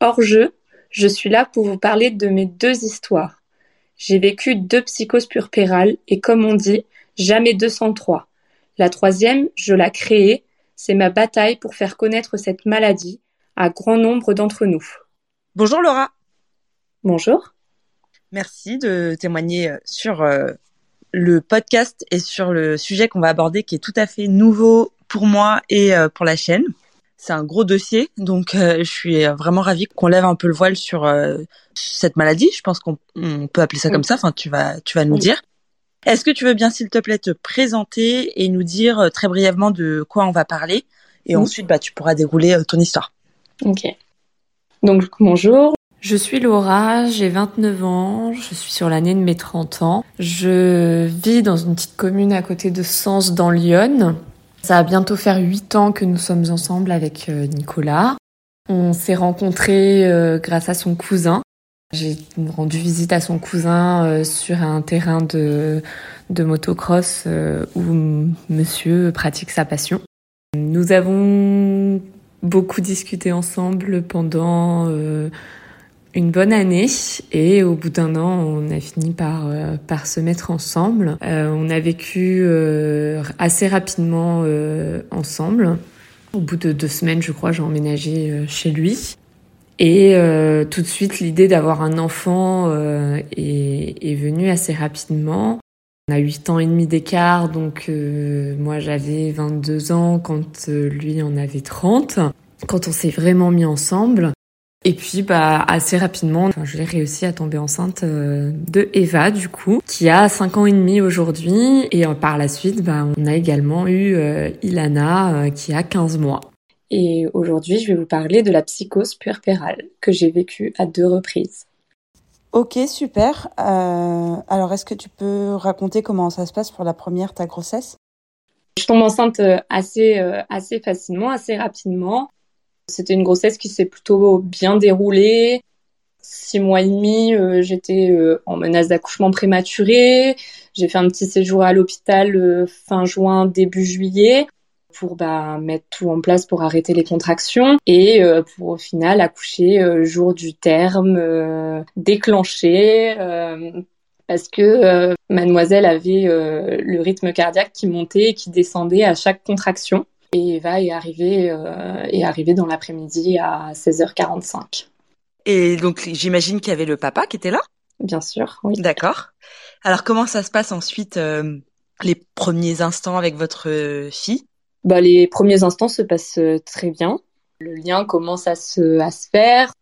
Hors jeu, je suis là pour vous parler de mes deux histoires. J'ai vécu deux psychoses purpérales et comme on dit, jamais 203. La troisième, je l'ai créée, c'est ma bataille pour faire connaître cette maladie à grand nombre d'entre nous. Bonjour Laura. Bonjour. Merci de témoigner euh, sur euh, le podcast et sur le sujet qu'on va aborder qui est tout à fait nouveau pour moi et euh, pour la chaîne. C'est un gros dossier, donc je suis vraiment ravie qu'on lève un peu le voile sur cette maladie. Je pense qu'on peut appeler ça comme ça. Enfin, tu vas, tu vas nous dire. Est-ce que tu veux bien, s'il te plaît, te présenter et nous dire très brièvement de quoi on va parler, et ensuite, bah, tu pourras dérouler ton histoire. Ok. Donc bonjour, je suis Laura, j'ai 29 ans, je suis sur l'année de mes 30 ans. Je vis dans une petite commune à côté de Sens dans Lyon. Ça va bientôt faire 8 ans que nous sommes ensemble avec euh, Nicolas. On s'est rencontrés euh, grâce à son cousin. J'ai rendu visite à son cousin euh, sur un terrain de, de motocross où monsieur pratique sa passion. Nous avons beaucoup discuté ensemble pendant une bonne année et au bout d'un an, on a fini par euh, par se mettre ensemble. Euh, on a vécu euh, assez rapidement ensemble. Au bout de deux semaines, je crois, j'ai emménagé chez lui. Et tout de suite, l'idée d'avoir un enfant est, est venue assez rapidement. On a 8 ans et demi d'écart, donc moi j'avais 22 ans quand lui en avait 30. Quand on s'est vraiment mis ensemble, et puis, bah, assez rapidement, enfin, j'ai réussi à tomber enceinte euh, de Eva, du coup, qui a 5 ans et demi aujourd'hui. Et euh, par la suite, bah, on a également eu euh, Ilana, qui a 15 mois. Et aujourd'hui, je vais vous parler de la psychose puerpérale, que j'ai vécue à deux reprises. Ok, super. alors, est-ce que tu peux raconter comment ça se passe pour la première, ta grossesse? Je tombe enceinte assez, assez facilement, assez rapidement. C'était une grossesse qui s'est plutôt bien déroulée. Six mois et demi, euh, j'étais euh, en menace d'accouchement prématuré. J'ai fait un petit séjour à l'hôpital euh, fin juin, début juillet pour bah, mettre tout en place pour arrêter les contractions et pour au final accoucher jour du terme déclenché parce que mademoiselle avait le rythme cardiaque qui montait et qui descendait à chaque contraction. Et Eva est arrivée, euh, est arrivée dans l'après-midi à 16h45. Et donc, j'imagine qu'il y avait le papa qui était là? Bien sûr, oui. D'accord. Alors, comment ça se passe ensuite, euh, les premiers instants avec votre fille? Bah, Les premiers instants se passent euh, très bien. Le lien commence à se, à se faire.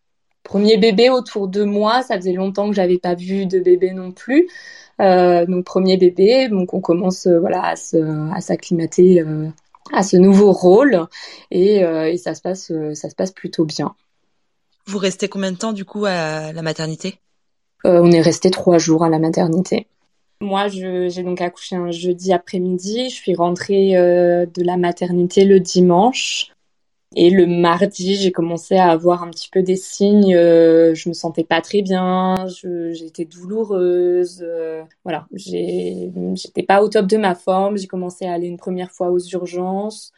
Premier bébé autour de moi, ça faisait longtemps que j'avais pas vu de bébé non plus. Euh, donc premier bébé, donc on commence euh, voilà à s'acclimater à ce nouveau rôle et, euh, et ça se passe euh, ça se passe plutôt bien. Vous restez combien de temps du coup à la maternité? Euh, On est resté trois jours à la maternité. Moi, j'ai donc accouché un jeudi après-midi. Je suis rentrée euh, de la maternité le dimanche. Et le mardi, j'ai commencé à avoir un petit peu des signes. Euh, je me sentais pas très bien, j'étais douloureuse. Euh, voilà, j'étais pas au top de ma forme. J'ai commencé à aller une première fois aux urgences.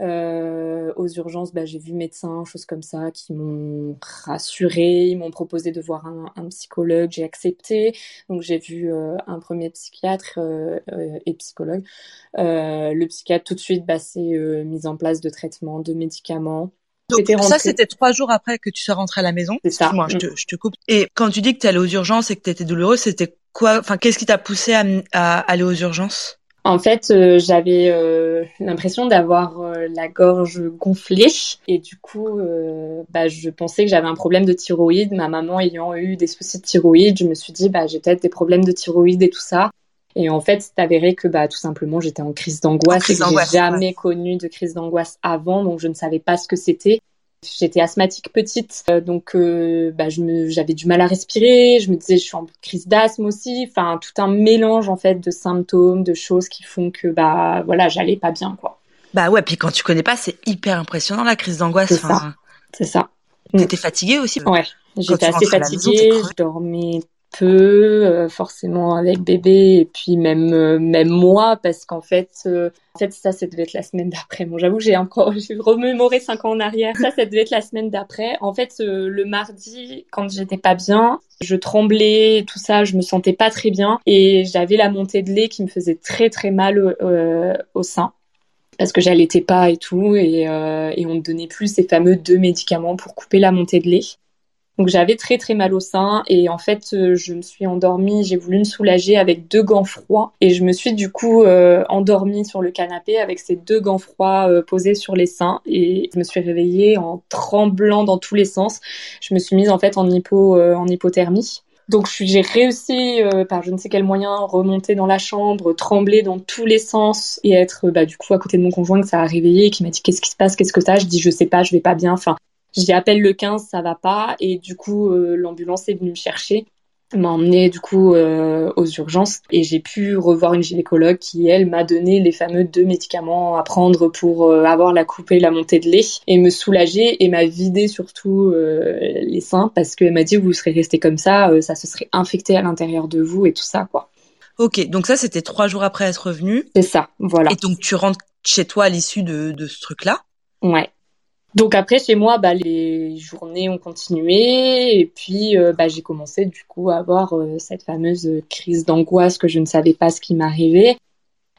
Euh, aux urgences, bah, j'ai vu médecins, choses comme ça, qui m'ont rassuré. Ils m'ont proposé de voir un, un psychologue, j'ai accepté. Donc j'ai vu euh, un premier psychiatre euh, euh et psychologue. Euh, le psychiatre tout de suite, bah, c'est mise en place de traitements, de médicaments. Donc ça, c'était trois jours après que tu sois rentrée à la maison? C'est ça. Moi, je, te, je te coupe. Et quand tu dis que tu allais aux urgences et que tu étais douloureuse, c'était quoi Enfin, qu'est-ce qui t'a poussé à, à aller aux urgences? En fait, euh, j'avais euh, l'impression d'avoir euh, la gorge gonflée et du coup, bah, je pensais que j'avais un problème de thyroïde. Ma maman ayant eu des soucis de thyroïde, je me suis dit bah j'ai peut-être des problèmes de thyroïde et tout ça. Et en fait, c'est avéré que bah tout simplement j'étais en crise d'angoisse et que j'ai jamais connu de crise d'angoisse avant, donc je ne savais pas ce que c'était. J'étais asthmatique petite, euh, donc euh, bah, j'avais du mal à respirer. Je me disais, je suis en crise d'asthme aussi. Enfin, tout un mélange en fait de symptômes, de choses qui font que bah voilà, j'allais pas bien quoi. Bah ouais, puis quand tu connais pas, c'est hyper impressionnant la crise d'angoisse. C'est ça. C'est ça. T'étais fatiguée aussi. Ouais, j'étais assez fatiguée. je dormais peu, euh, forcément avec bébé et puis même euh, même moi parce qu'en fait euh, en fait ça ça devait être la semaine d'après. Bon j'avoue j'ai encore j'ai remémoré cinq ans en arrière. Ça ça devait être la semaine d'après. En fait le mardi quand j'étais pas bien, je tremblais tout ça, je me sentais pas très bien et j'avais la montée de lait qui me faisait très très mal au, sein parce que j'allaitais pas et tout et, et on me donnait plus ces fameux deux médicaments pour couper la montée de lait. Donc j'avais très très mal au sein et en fait euh, je me suis endormie, j'ai voulu me soulager avec deux gants froids et je me suis du coup euh, endormie sur le canapé avec ces deux gants froids euh, posés sur les seins et je me suis réveillée en tremblant dans tous les sens. Je me suis mise en fait en hypo en hypothermie. Donc j'ai réussi par je ne sais quel moyen remonter dans la chambre, trembler dans tous les sens et être bah, du coup à côté de mon conjoint que ça a réveillé qui m'a dit qu'est-ce qui se passe, qu'est-ce que ça Je dis je sais pas, je vais pas bien. Enfin j'ai appelle le 15, ça va pas, et du coup euh, l'ambulance est venue me chercher m'a emmené du coup euh, aux urgences et j'ai pu revoir une gynécologue qui elle m'a donné les fameux deux médicaments à prendre pour euh, avoir la coupée la montée de lait et me soulager et m'a vidé surtout les seins parce qu'elle m'a dit vous serez resté comme ça ça se serait infecté à l'intérieur de vous et tout ça quoi. Ok donc ça c'était trois jours après être revenu. C'est ça voilà. Et donc tu rentres chez toi à l'issue de, de ce truc là. Ouais. Donc après chez moi, bah, les journées ont continué. Et puis euh, bah, j'ai commencé du coup à avoir euh, cette fameuse crise d'angoisse que je ne savais pas ce qui m'arrivait,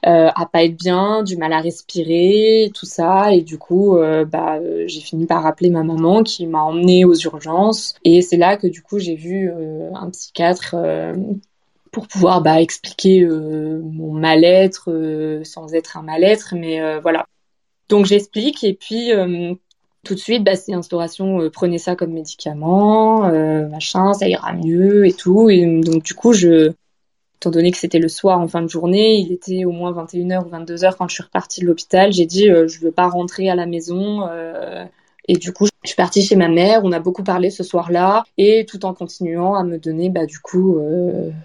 euh, à pas être bien, du mal à respirer, tout ça. Et du coup euh, bah, j'ai fini par appeler ma maman qui m'a emmenée aux urgences. Et c'est là que du coup j'ai vu un psychiatre pour pouvoir bah, expliquer mon mal-être sans être un mal-être mais voilà. Donc j'explique et puis tout de suite, bah, c'est instauration, euh, prenez ça comme médicament, euh, machin, ça ira mieux et tout. Et donc du coup, je, étant donné que c'était le soir en fin de journée, il était au moins 21h ou 22h quand je suis repartie de l'hôpital, j'ai dit euh, je veux pas rentrer à la maison. et du coup, je suis partie chez ma mère, on a beaucoup parlé ce soir-là, et tout en continuant à me donner bah, du coup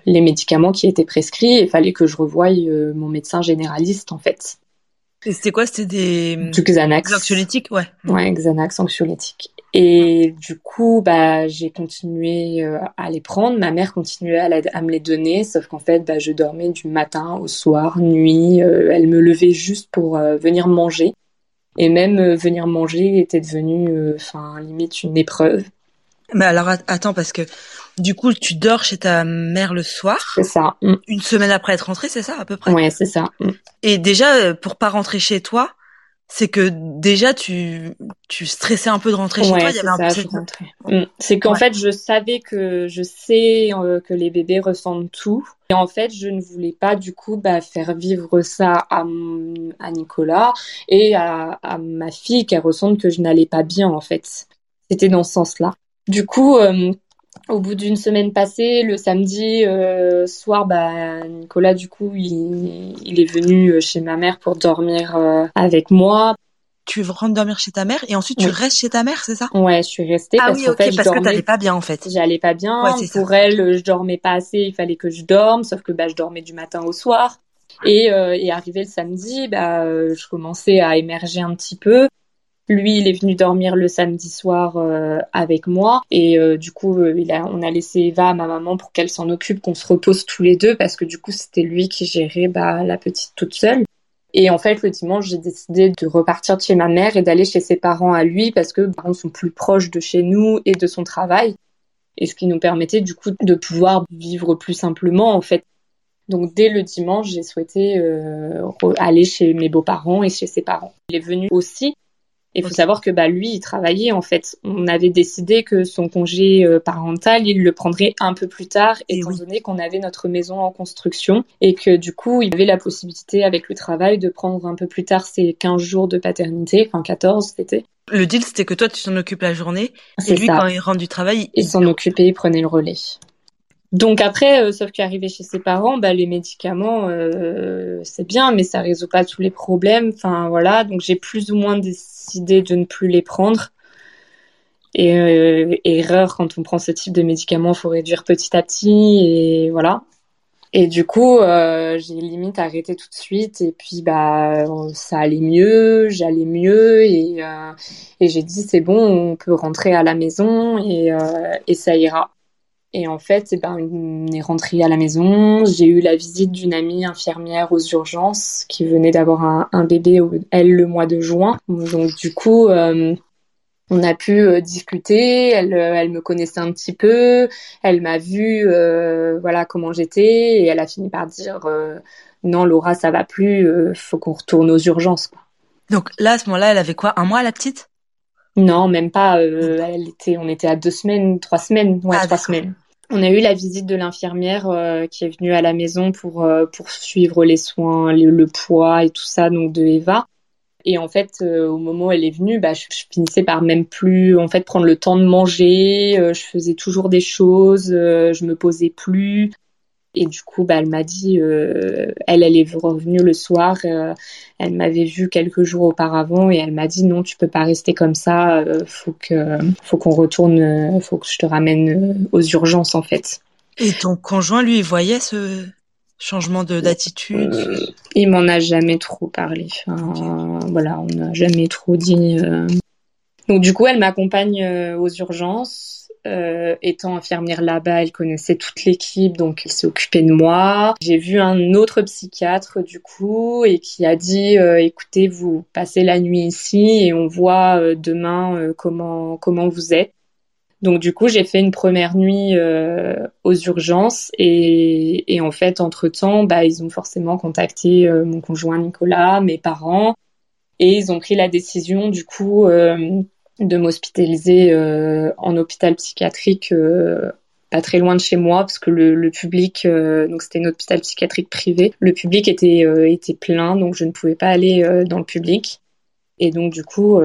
les médicaments qui étaient prescrits, il fallait que je revoie mon médecin généraliste en fait. Et c'était quoi? C'était des du Xanax. anxiolytiques, ouais. Ouais, Xanax anxiolytiques. Et du coup, bah, j'ai continué euh, à les prendre. Ma mère continuait à, à me les donner, sauf qu'en fait, bah, je dormais du matin au soir, nuit. Euh, elle me levait juste pour euh, venir manger. Et même venir manger était devenu, enfin, limite une épreuve. Mais alors, attends, parce que du coup, tu dors chez ta mère le soir. C'est ça. Mm. Une semaine après être rentrée, c'est ça à peu près? Ouais, c'est ça. Mm. Et déjà, euh, pour pas rentrer chez toi, c'est que déjà tu tu stressais un peu de rentrer chez toi. Il y avait un peu mm. C'est qu'en fait, je savais que je sais euh, que les bébés ressentent tout. Et en fait, je ne voulais pas du coup bah, faire vivre ça à, à Nicolas et à, à ma fille qu'elle ressente que je n'allais pas bien en fait. C'était dans ce sens-là. Du coup, euh, au bout d'une semaine passée, le samedi euh, soir, bah, Nicolas, du coup, il, est venu euh, chez ma mère pour dormir euh, avec moi. Tu rentres dormir chez ta mère et ensuite tu restes chez ta mère, c'est ça? Ouais, je suis restée ah parce oui, fait, parce que t'allais pas bien en fait. J'allais pas bien. pour elle, je dormais pas assez. Il fallait que je dorme, sauf que bah je dormais du matin au soir. Et, et arrivé le samedi, bah je commençais à émerger un petit peu. Lui, il est venu dormir le samedi soir euh, avec moi et euh, du coup, euh, il a, on a laissé Eva à ma maman pour qu'elle s'en occupe, qu'on se repose tous les deux parce que du coup, c'était lui qui gérait bah, la petite toute seule. Et en fait, le dimanche, j'ai décidé de repartir de chez ma mère et d'aller chez ses parents à lui parce que parents sont plus proches de chez nous et de son travail. Et ce qui nous permettait du coup de pouvoir vivre plus simplement en fait. Donc dès le dimanche, j'ai souhaité aller chez mes beaux-parents et chez ses parents. Il est venu aussi il faut savoir que bah lui, il travaillait en fait. On avait décidé que son congé euh, parental, il le prendrait un peu plus tard, et étant donné qu'on avait notre maison en construction et que du coup, il avait la possibilité avec le travail de prendre un peu plus tard ses 15 jours de paternité, enfin 14 c'était. Le deal, c'était que toi, tu t'en occupes la journée, et lui, quand il rentre du travail, il s'en occupait, il prenait le relais. Donc après, euh, sauf qu'arrivé chez ses parents, bah, les médicaments, euh, c'est bien, mais ça résout pas tous les problèmes. Enfin voilà, donc j'ai plus ou moins décidé de ne plus les prendre. Et euh, erreur quand on prend ce type de médicaments, faut réduire petit à petit et voilà. Et du coup, euh, j'ai limite arrêté tout de suite. Et puis bah ça allait mieux, j'allais mieux et, euh, et j'ai dit c'est bon, on peut rentrer à la maison et, et ça ira. Et en fait, eh ben, on est rentré à la maison. J'ai eu la visite d'une amie infirmière aux urgences qui venait d'avoir un, bébé, elle, le mois de juin. Donc, du coup, euh, on a pu euh, discuter. Elle, euh, elle me connaissait un petit peu. Elle m'a vu, voilà, comment j'étais. Et elle a fini par dire, non, Laura, ça va plus. faut qu'on retourne aux urgences. Quoi. Donc là, à ce moment-là, elle avait quoi Un mois, la petite? Non, même pas. Euh, elle était, on était à deux semaines, trois semaines, ouais, ah, trois semaines. On a eu la visite de l'infirmière euh, qui est venue à la maison pour euh, pour suivre les soins, le, poids et tout ça, donc de Eva. Et en fait, au moment où elle est venue, bah, je, je, finissais par même plus en fait prendre le temps de manger. je faisais toujours des choses, je me posais plus. Et du coup, bah, elle m'a dit, euh, elle, elle est revenue le soir. Euh, elle m'avait vu quelques jours auparavant et elle m'a dit non, tu peux pas rester comme ça. Euh, faut que, faut qu'on retourne, faut que je te ramène aux urgences en fait. Et ton conjoint, lui, voyait ce changement de d'attitude? Il m'en a jamais trop parlé. Enfin, voilà, on n'a jamais trop dit. Donc du coup, elle m'accompagne aux urgences. Euh, étant infirmière là-bas, elle connaissait toute l'équipe, donc elle s'est occupée de moi. J'ai vu un autre psychiatre du coup et qui a dit euh, écoutez, vous passez la nuit ici et on voit euh, demain comment comment vous êtes. Donc du coup, j'ai fait une première nuit aux urgences et, et en fait, entre temps, bah ils ont forcément contacté mon conjoint Nicolas, mes parents et ils ont pris la décision du coup de m'hospitaliser euh, en hôpital psychiatrique euh, pas très loin de chez moi parce que le, public euh, donc c'était un hôpital psychiatrique privé. Le public était était plein donc je ne pouvais pas aller dans le public. Et donc du coup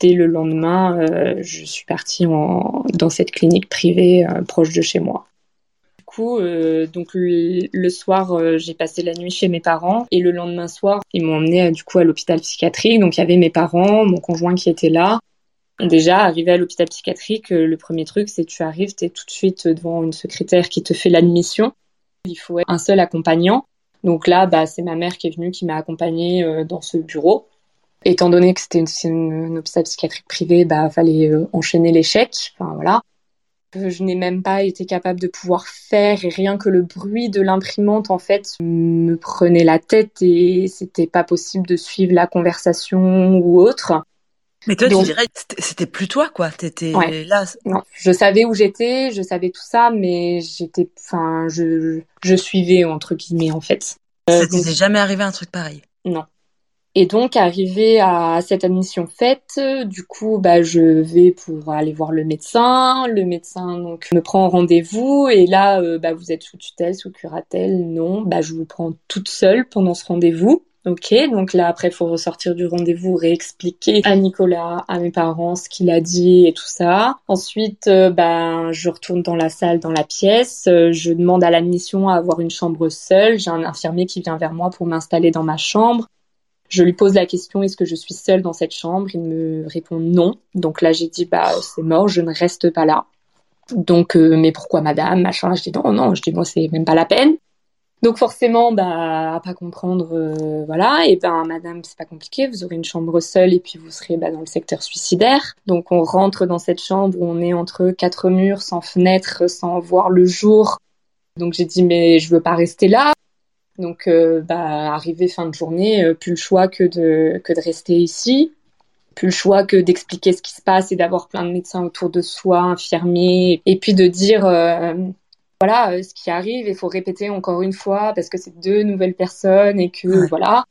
dès le lendemain je suis partie en, dans cette clinique privée proche de chez moi. Du coup donc le, le soir j'ai passé la nuit chez mes parents. Et le lendemain soir ils m'ont emmené du coup à l'hôpital psychiatrique. Donc il y avait mes parents mon conjoint qui était là Déjà, arrivé à l'hôpital psychiatrique, euh, le premier truc, c'est tu arrives, tu es tout de suite devant une secrétaire qui te fait l'admission. Il faut un seul accompagnant. Donc là, bah, c'est ma mère qui est venue, qui m'a accompagnée euh, dans ce bureau. Étant donné que c'était une, hôpital psychiatrique privé, bah, fallait euh, enchaîner les. Enfin, voilà. Je n'ai même pas été capable de pouvoir faire et rien que le bruit de l'imprimante, en fait, me prenait la tête et c'était pas possible de suivre la conversation ou autre. Mais toi, tu dirais, c'était plus toi, quoi. T'étais là. Non, je savais où j'étais, je savais tout ça, mais j'étais, enfin, je, je suivais entre guillemets en fait. Euh, ça t'est jamais arrivé un truc pareil? Non. Et donc, arrivé à cette admission faite, du coup, bah, je vais pour aller voir le médecin. Le médecin donc me prend rendez-vous et là, euh, bah, vous êtes sous tutelle, sous curatelle Non, bah, je vous prends toute seule pendant ce rendez-vous. Ok, donc là après il faut ressortir du rendez-vous, réexpliquer à Nicolas, à mes parents ce qu'il a dit et tout ça. Ensuite, euh, ben je retourne dans la salle, dans la pièce, euh, je demande à l'admission à avoir une chambre seule. J'ai un infirmier qui vient vers moi pour m'installer dans ma chambre. Je lui pose la question est-ce que je suis seule dans cette chambre? Il me répond non. Donc là j'ai dit bah c'est mort, je ne reste pas là. Donc euh, mais pourquoi madame? Machin Je dis non non, je dis moi c'est même pas la peine. Donc forcément, bah, à pas comprendre, euh, voilà. Et ben, madame, c'est pas compliqué. Vous aurez une chambre seule et puis vous serez bah, dans le secteur suicidaire. Donc on rentre dans cette chambre où on est entre quatre murs, sans fenêtre, sans voir le jour. Donc j'ai dit mais je veux pas rester là. Donc euh, bah, arrivé fin de journée, euh, plus le choix que de que de rester ici plus le choix que d'expliquer ce qui se passe et d'avoir plein de médecins autour de soi, infirmiers, et puis de dire voilà euh, ce qui arrive, il faut répéter encore une fois parce que c'est deux nouvelles personnes et que voilà.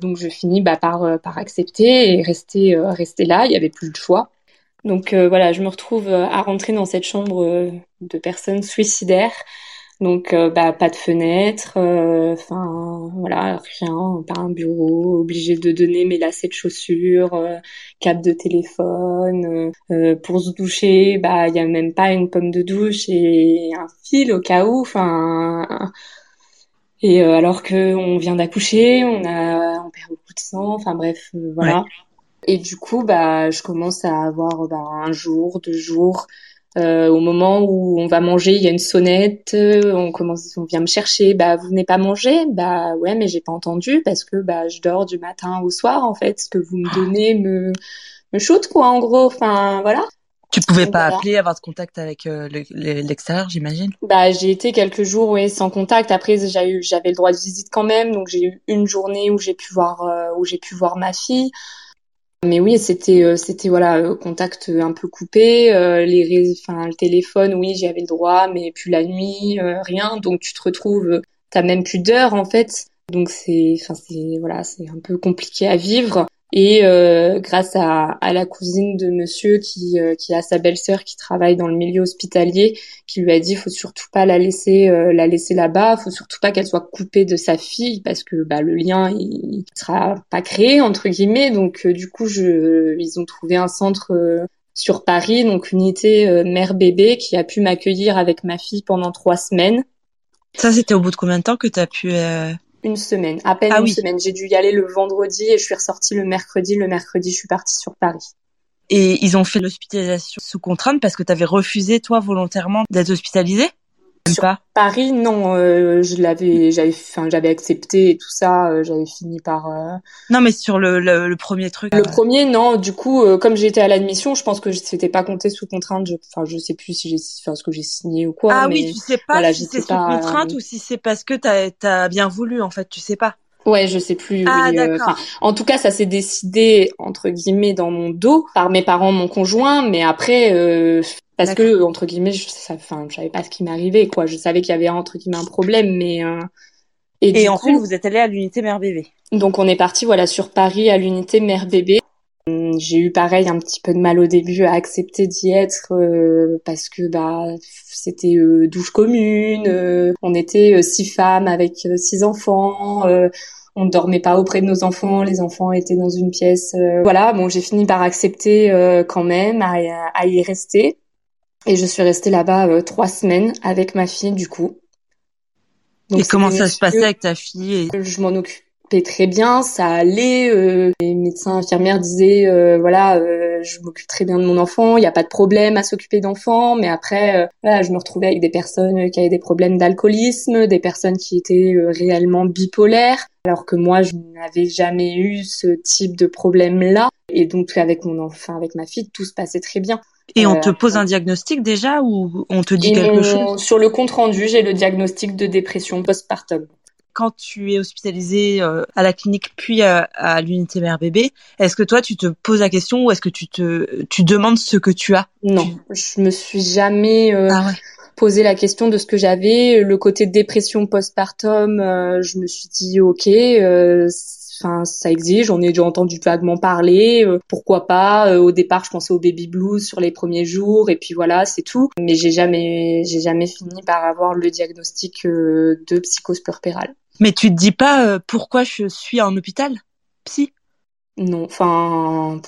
Donc je finis bah, par, euh, par accepter et rester, euh, rester là, il n'y avait plus de choix. Donc voilà, je me retrouve à rentrer dans cette chambre de personnes suicidaires donc euh, bah pas de fenêtre, euh, enfin voilà rien, pas un bureau, obligé de donner mes lacets de chaussures, euh, câble de téléphone. pour se doucher, bah il y a même pas une pomme de douche et un fil au cas où. Enfin et alors que on vient d'accoucher, on a on perd beaucoup de sang. Enfin bref voilà. Et du coup bah je commence à avoir bah, un jour, deux jours euh, au moment où on va manger, il y a une sonnette, euh, on commence, on vient me chercher, bah vous venez pas manger, bah ouais, mais j'ai pas entendu parce que bah je dors du matin au soir en fait, ce que vous me donnez me me shoot quoi en gros, enfin voilà. Tu pouvais pas appeler, avoir de contact avec euh, l'extérieur, j'imagine? Bah, j'ai été quelques jours, ouais, sans contact. Après, j'ai eu, j'avais le droit de visite quand même, donc j'ai eu une journée où j'ai pu voir, euh, où j'ai pu voir ma fille. Mais oui, c'était, euh, c'était voilà, contact un peu coupé. les, enfin, le téléphone, oui, j'avais le droit, mais plus la nuit, rien. Donc tu te retrouves, t'as même plus d'heures en fait. Donc c'est, enfin c'est, voilà, c'est un peu compliqué à vivre. Et euh, grâce à, à, la cousine de monsieur qui, euh, qui a sa belle-sœur qui travaille dans le milieu hospitalier, qui lui a dit faut surtout pas la laisser euh, la laisser là-bas, faut surtout pas qu'elle soit coupée de sa fille parce que bah, le lien il sera pas créé entre guillemets. Donc du coup je, ils ont trouvé un centre sur Paris, donc unité mère bébé qui a pu m'accueillir avec ma fille pendant trois semaines. Ça c'était au bout de combien de temps que tu as pu une semaine, à peine ah une semaine. J'ai dû y aller le vendredi et je suis ressortie le mercredi. Le mercredi, je suis partie sur Paris. Et ils ont fait l'hospitalisation sous contrainte parce que tu avais refusé, toi, volontairement d'être hospitalisée? Sur Paris, non, euh, je l'avais, j'avais, enfin, j'avais accepté et tout ça, euh, j'avais fini par. Euh, non, mais sur le, le, premier truc. Le premier, non. Du coup, comme j'étais à l'admission, je pense que c'était pas compté sous contrainte. Je, enfin, je sais plus si j'ai, enfin, ce que j'ai signé ou quoi. Ah oui, tu sais pas si c'est sous contrainte ou si c'est parce que t'as, as bien voulu, en fait, tu sais pas. Ouais, je sais plus. Ah, d'accord. en tout cas, ça s'est décidé entre guillemets dans mon dos par mes parents, mon conjoint, mais après, euh, parce que entre guillemets je enfin je savais pas ce qui m'arrivait quoi je savais qu'il y avait entre guillemets un problème mais euh, et, et ensuite vous êtes allé à l'unité mère bébé donc on est parti voilà sur Paris à l'unité mère bébé hum, j'ai eu pareil un petit peu de mal au début à accepter d'y être euh, parce que bah c'était euh, douche commune on était six femmes avec six enfants on ne dormait pas auprès de nos enfants, les enfants étaient dans une pièce. voilà, bon, j'ai fini par accepter quand même à, à, y rester. Et je suis restée là-bas euh, trois semaines avec ma fille, du coup. Donc, et comment ça se passait avec ta fille Je m'en occupais très bien, ça allait. Euh, les médecins infirmières disaient, euh, voilà, euh, je m'occupe très bien de mon enfant, il n'y a pas de problème à s'occuper d'enfants. Mais après, voilà, je me retrouvais avec des personnes qui avaient des problèmes d'alcoolisme, des personnes qui étaient réellement bipolaires, alors que moi, je n'avais jamais eu ce type de problème-là. Et donc, avec mon enfant, avec ma fille, tout se passait très bien. Et on te pose un diagnostic déjà ou on te dit quelque chose? Sur le compte rendu, j'ai le diagnostic de dépression postpartum. Quand tu es hospitalisé euh, à la clinique puis à, l'unité mère bébé, est-ce que toi tu te poses la question ou est-ce que tu te tu demandes ce que tu as? Non, je me suis jamais euh, ah posé la question de ce que j'avais. Le côté dépression postpartum, euh, je me suis dit ok, Enfin, ça existe. J'en ai déjà entendu vaguement parler. Euh, pourquoi pas euh, Au départ, je pensais au baby blues sur les premiers jours, et puis voilà, c'est tout. Mais j'ai jamais, j'ai jamais fini par avoir le diagnostic euh, de psychose puerpérale. Mais tu te dis pas pourquoi je suis en hôpital? Psy? Non, enfin.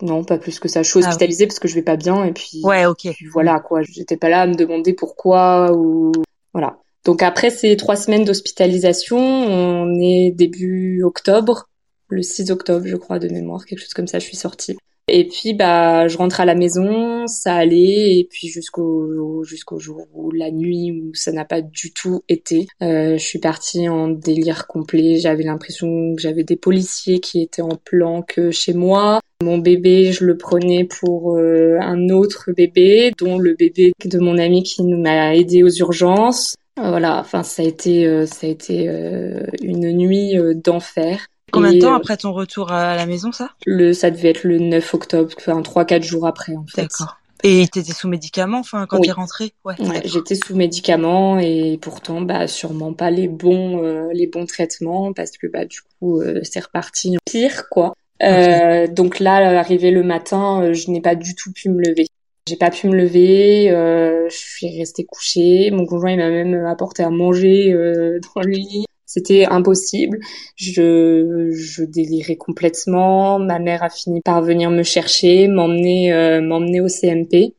Non, pas plus que ça. Je suis ah hospitalisée parce que je vais pas bien et puis. Ouais, ok. voilà quoi. J'étais pas là à me demander pourquoi ou voilà. Donc après ces trois semaines d'hospitalisation, on est début octobre, le 6 octobre je crois de mémoire, quelque chose comme ça, je suis sortie. Et puis bah je rentre à la maison, ça allait et puis jusqu'au jusqu'au jour où la nuit où ça n'a pas du tout été, euh, je suis partie en délire complet. J'avais l'impression que j'avais des policiers qui étaient en planque chez moi. Mon bébé, je le prenais pour euh, un autre bébé, dont le bébé de mon ami qui m'a aidé aux urgences. Voilà, enfin ça a été euh, ça a été euh, une nuit euh, d'enfer. Combien de temps après ton retour à la maison ça? Le ça devait être le 9 octobre, enfin 3 4 jours après en fait. D'accord. Et t'étais sous médicaments enfin quand tu t'es rentrée? Ouais. ouais j'étais sous médicaments et pourtant bah sûrement pas les bons les bons traitements parce que bah du coup c'est reparti pire quoi. donc là, arrivé le matin, je n'ai pas du tout pu me lever. J'ai pas pu me lever, euh, je suis restée couchée. Mon conjoint il m'a même apporté à manger euh, dans le lit. C'était impossible. Je, je délirais complètement. Ma mère a fini par venir me chercher, m'emmener, euh, m'emmener au CMP.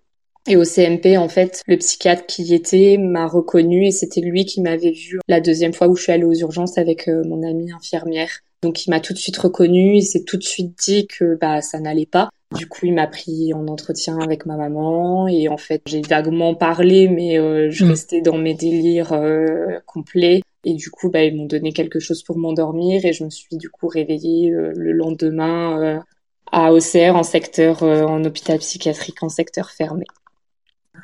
Et au CMP, en fait, le psychiatre qui y était m'a reconnu et c'était lui qui m'avait vu la deuxième fois où je suis allée aux urgences avec euh, mon amie infirmière. Donc il m'a tout de suite reconnu, il s'est tout de suite dit que bah ça n'allait pas. Du coup, il m'a pris en entretien avec ma maman et en fait, j'ai vaguement parlé, mais euh, je mm. restais dans mes délires euh, complets. Et du coup, bah, ils m'ont donné quelque chose pour m'endormir et je me suis du coup réveillée euh, le lendemain à Auxerre en secteur en hôpital psychiatrique en secteur fermé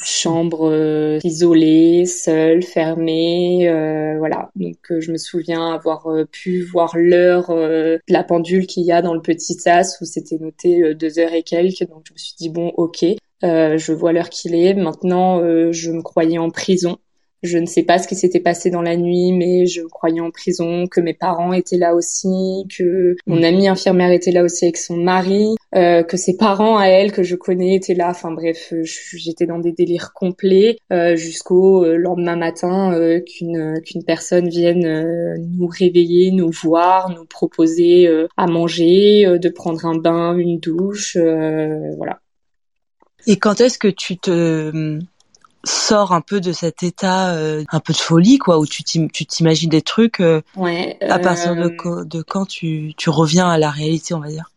chambre euh, isolée, seule, fermée, euh, voilà. Donc euh, je me souviens avoir pu voir l'heure de la pendule qu'il y a dans le petit sas où c'était noté deux heures et quelques. Donc je me suis dit bon, ok, je vois l'heure qu'il est. Maintenant, je me croyais en prison. Je ne sais pas ce qui s'était passé dans la nuit, mais je croyais en prison, que mes parents étaient là aussi, que mon amie infirmière était là aussi avec son mari, euh, que ses parents à elle que je connais étaient là. Enfin bref, j'étais dans des délires complets euh, jusqu'au euh, lendemain matin euh, qu'une qu'une personne vienne euh, nous réveiller, nous voir, nous proposer à manger, de prendre un bain, une douche, voilà. Et quand est-ce que tu te sors un peu de cet état euh, un peu de folie quoi où tu t'imagines des trucs euh, ouais, à partir de, euh, de quand tu, tu reviens à la réalité on va dire?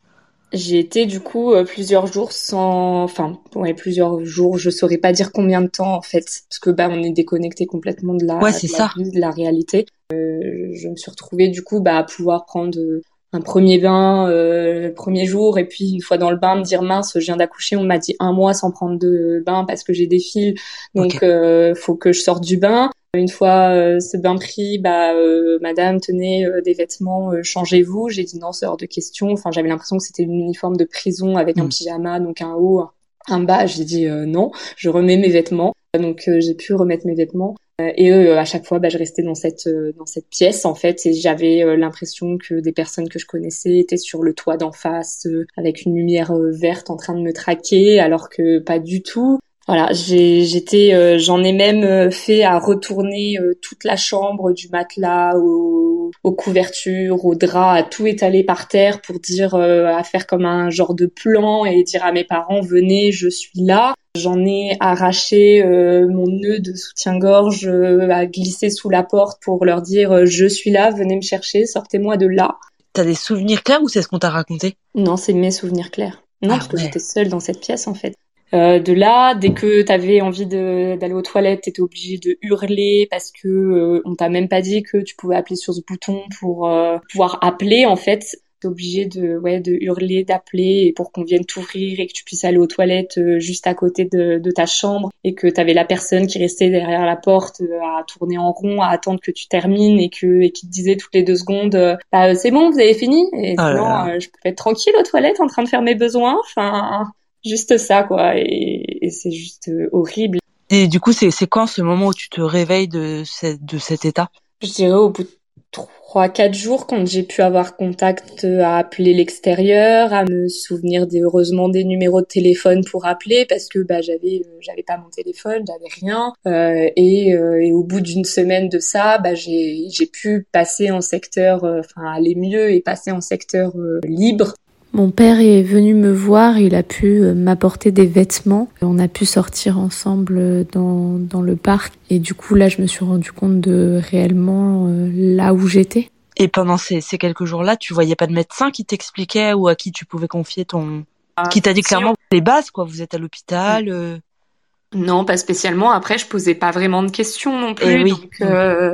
J'ai été du coup plusieurs jours sans enfin ouais plusieurs jours je saurais pas dire combien de temps en fait parce que bah on est déconnecté complètement de la ouais, c'est ça. de la réalité je me suis retrouvée du coup bah à pouvoir prendre un premier bain euh, le premier jour et puis une fois dans le bain me dire mince je viens d'accoucher on m'a dit un mois sans prendre de bain parce que j'ai des fils. Donc euh, faut que je sorte du bain. Une fois euh, ce bain pris bah euh, madame tenez des vêtements changez-vous. J'ai dit non c'est hors de question. Enfin j'avais l'impression que c'était une uniforme de prison avec un mm. pyjama donc un haut un bas. J'ai dit non je remets mes vêtements. Donc j'ai pu remettre mes vêtements. euh, et eux, à chaque fois, bah, je restais dans cette euh, dans cette pièce en fait, et j'avais euh, l'impression que des personnes que je connaissais étaient sur le toit d'en face, avec une lumière verte en train de me traquer, alors que pas du tout. Voilà, j'ai, j'étais, j'en ai même fait à retourner toute la chambre, du matelas aux, aux, couvertures, aux draps, à tout étaler par terre pour dire, à faire comme un genre de plan et dire à mes parents venez, je suis là. J'en ai arraché euh, mon nœud de soutien-gorge euh, à glisser sous la porte pour leur dire euh, je suis là, venez me chercher, sortez-moi de là. T'as des souvenirs clairs ou c'est ce qu'on t'a raconté? Non, c'est mes souvenirs clairs. Non, ah parce que j'étais seule dans cette pièce en fait. De là, dès que t'avais envie d'aller aux toilettes, t'étais obligé de hurler parce que on t'a même pas dit que tu pouvais appeler sur ce bouton pour pouvoir appeler en fait. Obligé de ouais de hurler, d'appeler pour qu'on vienne t'ouvrir et que tu puisses aller aux toilettes euh, juste à côté de, de ta chambre et que tu avais la personne qui restait derrière la porte euh, à tourner en rond, à attendre que tu termines et que et qui te disait toutes les deux secondes euh, bah c'est bon, vous avez fini. Et sinon je peux être tranquille aux toilettes en train de faire mes besoins, enfin juste ça quoi et, et c'est juste horrible. Et du coup, c'est c'est quand ce moment où tu te réveilles de cette de cet état? Je dirais au bout de trois quatre jours quand j'ai pu avoir contact euh, à appeler l'extérieur, à me souvenir des, heureusement des numéros de téléphone pour appeler parce que bah j'avais euh, j'avais pas mon téléphone, j'avais rien. Euh, et, euh, et, au bout d'une semaine de ça, bah j'ai j'ai pu passer en secteur enfin aller mieux et passer en secteur libre mon père est venu me voir, il a pu euh, m'apporter des vêtements. On a pu sortir ensemble euh, dans, dans le parc. Et du coup, là, je me suis rendu compte de réellement euh, là où j'étais. Et pendant ces, ces quelques jours-là, tu voyais pas de médecin qui t'expliquait ou à qui tu pouvais confier ton... Ah, qui t'a dit clairement les bases, quoi. Vous êtes à l'hôpital. Non, pas spécialement. Après, je posais pas vraiment de questions non plus. Eh oui. Donc,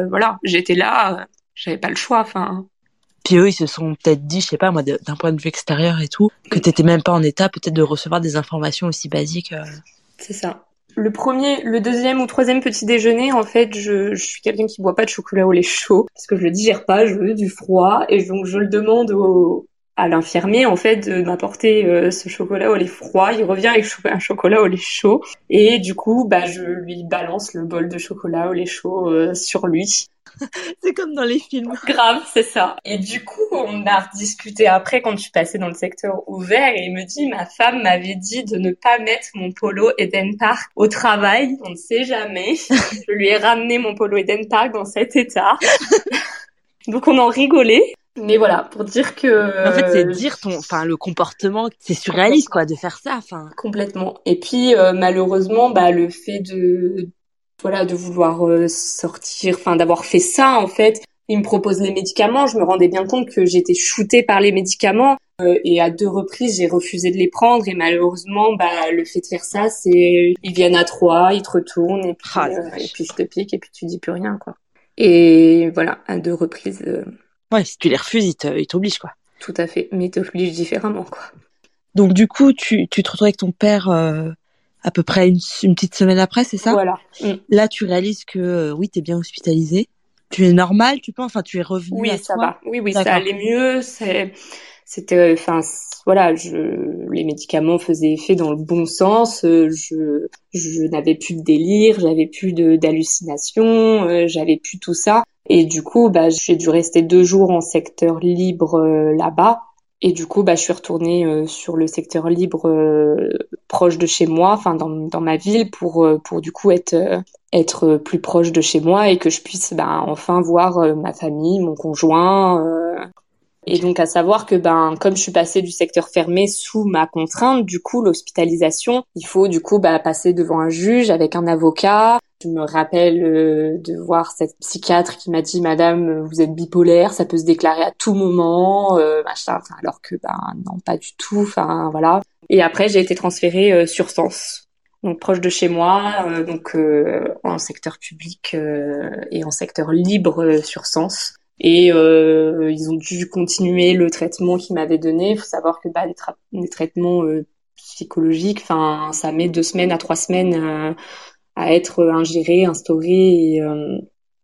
voilà, j'étais là, j'avais pas le choix. Enfin, puis eux, ils se sont peut-être dit, je sais pas moi, d'un point de vue extérieur et tout, que t'étais même pas en état peut-être de recevoir des informations aussi basiques. Euh. C'est ça. Le premier, le deuxième ou troisième petit déjeuner, en fait, je, je suis quelqu'un qui boit pas de chocolat au lait chaud parce que je le digère pas, je veux du froid et donc je le demande au, à l'infirmier en fait de m'apporter euh, ce chocolat au lait froid. Il revient avec un chocolat au lait chaud et du coup, bah je lui balance le bol de chocolat au lait chaud euh, sur lui. c'est comme dans les films. Grave, c'est ça. Et du coup, on a discuté après quand je suis passée dans le secteur ouvert et il me dit, ma femme m'avait dit de ne pas mettre mon polo Eden Park au travail. On ne sait jamais. je lui ai ramené mon polo Eden Park dans cet état. Donc on en rigolait. Mais voilà, pour dire que. En fait, c'est dire ton, enfin, le comportement, c'est surréaliste, quoi, de faire ça, enfin. Complètement. Et puis, euh, malheureusement, bah, le fait de, voilà, de vouloir euh, sortir, enfin d'avoir fait ça en fait. Il me propose les médicaments, je me rendais bien compte que j'étais shootée par les médicaments euh, et à deux reprises j'ai refusé de les prendre et malheureusement bah le fait de faire ça c'est ils viennent à trois, ils te retournent et puis, ah, euh, et puis je te pique et puis tu dis plus rien quoi. Et voilà, à deux reprises. Ouais, si tu les refuses, ils t'obligent quoi. Tout à fait, mais ils t'obligent différemment quoi. Donc du coup, tu, tu te retrouves avec ton père euh, à peu près une, une, petite semaine après, c'est ça? Voilà. Mm. Là, tu réalises que euh, oui, tu es bien hospitalisé. Tu es normal, tu penses Enfin, tu es revenu Oui, à ça toi va. Oui, oui, ça allait mieux. C'est, c'était, enfin, voilà, je, les médicaments faisaient effet dans le bon sens. Euh, je, je n'avais plus de délire, j'avais plus de d'hallucinations, euh, j'avais plus tout ça. Et du coup, bah, j'ai dû rester deux jours en secteur libre là-bas. Et du coup, bah, je suis retournée euh, sur le secteur libre euh, proche de chez moi, enfin dans, dans ma ville, pour euh, pour du coup être être plus proche de chez moi et que je puisse bah, enfin voir ma famille, mon conjoint. Et donc à savoir que ben comme je suis passée du secteur fermé sous ma contrainte, du coup l'hospitalisation, il faut du coup bah, passer devant un juge avec un avocat, je me rappelle euh, de voir cette psychiatre qui m'a dit Madame, euh, vous êtes bipolaire, ça peut se déclarer à tout moment, euh, machin. alors que ben non, pas du tout. Enfin voilà. Et après, j'ai été transférée euh, sur Sens, donc proche de chez moi, donc en secteur public et en secteur libre sur Sens. Et ils ont dû continuer le traitement qu'ils m'avaient donné. Il faut savoir que bah, les, les traitements psychologiques, enfin, ça met deux semaines à trois semaines à être ingéré, instauré et, euh,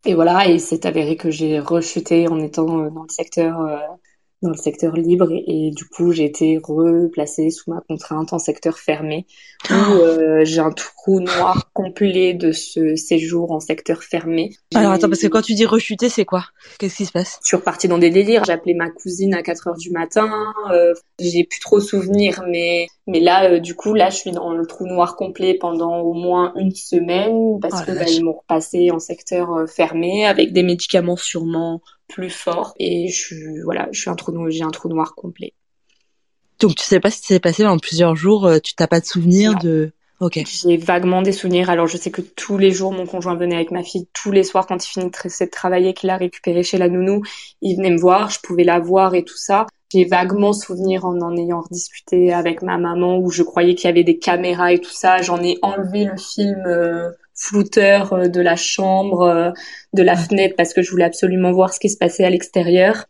et voilà. Et c'est avéré que j'ai rechuté en étant euh, dans le secteur euh, dans le secteur libre et, du coup j'ai été replacée sous ma contrainte en secteur fermé où oh. euh, j'ai un trou noir complet de ce séjour en secteur fermé. Alors attends parce que quand tu dis rechuter c'est quoi? Qu'est-ce qui se passe? Je suis repartie dans des délires. J'ai appelé ma cousine à 4 heures du matin. Euh, j'ai plus trop souvenir mais mais là euh, du coup là je suis dans le trou noir complet pendant au moins une semaine parce oh que bah, ils m'ont repassé en secteur euh, fermé avec des médicaments sûrement plus fort et je suis voilà, je suis un trou noir, j'ai un trou noir complet. Donc tu sais pas ce qui s'est passé pendant plusieurs jours, euh, tu t'as pas de souvenir de Ok. J'ai vaguement des souvenirs. Alors je sais que tous les jours mon conjoint venait avec ma fille, tous les soirs quand il finissait de travailler, qu'il a récupéré chez la nounou, il venait me voir, je pouvais la voir et tout ça. J'ai vaguement souvenir en en ayant discuté avec ma maman où je croyais qu'il y avait des caméras et tout ça. J'en ai enlevé le film euh, flouteur euh, de la chambre, euh, de la fenêtre parce que je voulais absolument voir ce qui se passait à l'extérieur.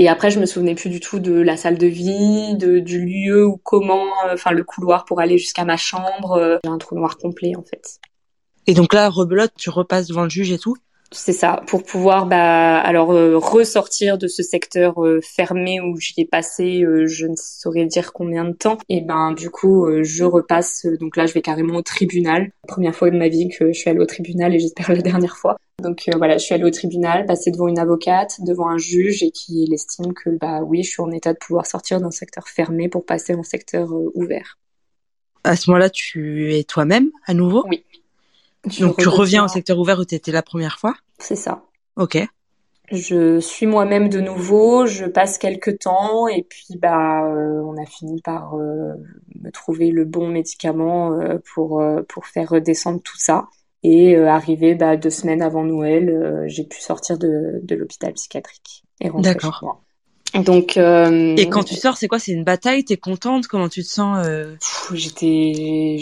Et après, je me souvenais plus du tout de la salle de vie, de, du lieu ou comment, euh, enfin le couloir pour aller jusqu'à ma chambre. J'ai un trou noir complet en fait. Et donc là, rebelote, tu repasses devant le juge et tout? C'est ça, pour pouvoir bah alors euh, ressortir de ce secteur euh, fermé où j'y ai passé euh, je ne saurais dire combien de temps et ben du coup je repasse donc là je vais carrément au tribunal. Première fois de ma vie que je suis allée au tribunal et j'espère la dernière fois. Donc voilà, je suis allée au tribunal, passer devant une avocate, devant un juge et qui estime que bah oui, je suis en état de pouvoir sortir d'un secteur fermé pour passer en secteur ouvert. À ce moment-là, tu es toi-même à nouveau? Oui. Donc tu reviens au secteur ouvert où tu étais la première fois? C'est ça. Ok. Je suis moi-même de nouveau, je passe quelques temps et puis bah euh, on a fini par euh, me trouver le bon médicament euh, pour pour faire redescendre tout ça et arrivé bah, deux semaines avant Noël, j'ai pu sortir de, de l'hôpital psychiatrique et rentrer D'accord. Chez moi. Donc et quand tu sors, c'est quoi? C'est une bataille? T'es contente? Comment tu te sens J'étais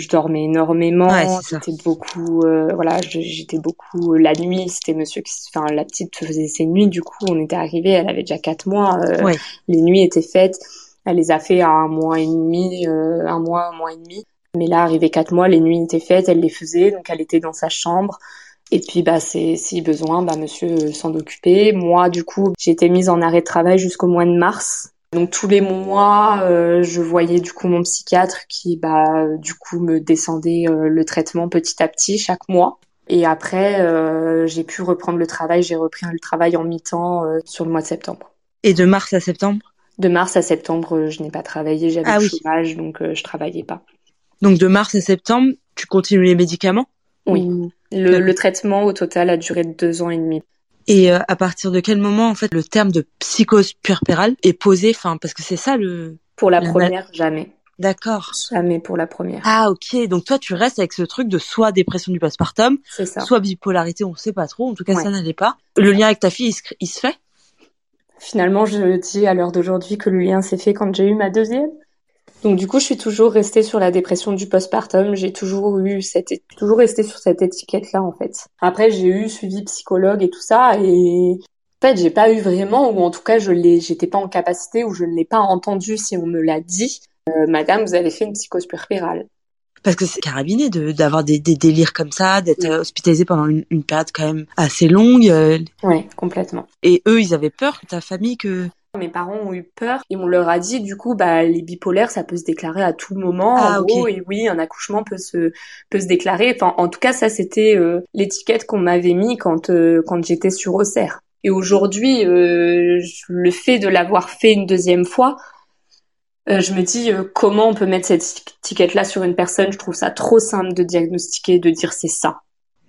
je dormais énormément, j'étais beaucoup, euh, voilà, j'étais beaucoup euh, la nuit. C'était monsieur qui, enfin la petite faisait ses nuits. Du coup, on était arrivé, elle avait déjà quatre mois. Euh, les nuits étaient faites. Elle les a fait à un mois et demi, un mois, un mois et demi. Mais là, arrivé quatre mois, les nuits étaient faites. Elle les faisait, donc elle était dans sa chambre. Et puis, bah, c'est si besoin, bah, monsieur s'en occupait. Moi, du coup, j'ai été mise en arrêt de travail jusqu'au mois de mars. Donc tous les mois, euh, je voyais du coup mon psychiatre qui, bah, du coup, me descendait euh, le traitement petit à petit chaque mois. Et après, euh, j'ai pu reprendre le travail. J'ai repris le travail en mi-temps sur le mois de septembre. Et de mars à septembre? De mars à septembre, je n'ai pas travaillé. J'avais ah, le chômage, donc je travaillais pas. Donc de mars à septembre, tu continues les médicaments? Oui. le, traitement au total a duré deux ans et demi. Et euh, à partir de quel moment, en fait, le terme de psychose puerpérale est posé? Enfin, parce que c'est ça le. Pour la, première, jamais. D'accord. Jamais pour la première. Ah ok, donc toi tu restes avec ce truc de soit dépression du postpartum, soit bipolarité, on sait pas trop, en tout cas ça n'allait pas. Le lien avec ta fille, il se fait? Finalement, je dis à l'heure d'aujourd'hui que le lien s'est fait quand j'ai eu ma deuxième. Donc du coup, je suis toujours restée sur la dépression du postpartum. J'ai toujours eu cette, toujours resté sur cette étiquette-là en fait. Après, j'ai eu suivi psychologue et tout ça, et En fait, j'ai pas eu vraiment, ou en tout cas, je l'ai, j'étais pas en capacité, ou je ne l'ai pas entendu si on me l'a dit. Euh, Madame, vous avez fait une psychose puerpérale. Parce que c'est carabiné de d'avoir des, des délires comme ça, d'être hospitalisé pendant une, une, période quand même assez longue. Euh. Oui, complètement. Et eux, ils avaient peur, ta famille, que mes parents ont eu peur et on leur a dit du coup bah les bipolaires ça peut se déclarer à tout moment. Ah, en gros et oui un accouchement peut se peut se déclarer. Enfin en tout cas ça c'était euh, l'étiquette qu'on m'avait mis quand euh, quand j'étais sur Auxerre. Et aujourd'hui euh, le fait de l'avoir fait une deuxième fois je me dis comment on peut mettre cette étiquette là sur une personne? Je trouve ça trop simple de diagnostiquer de dire c'est ça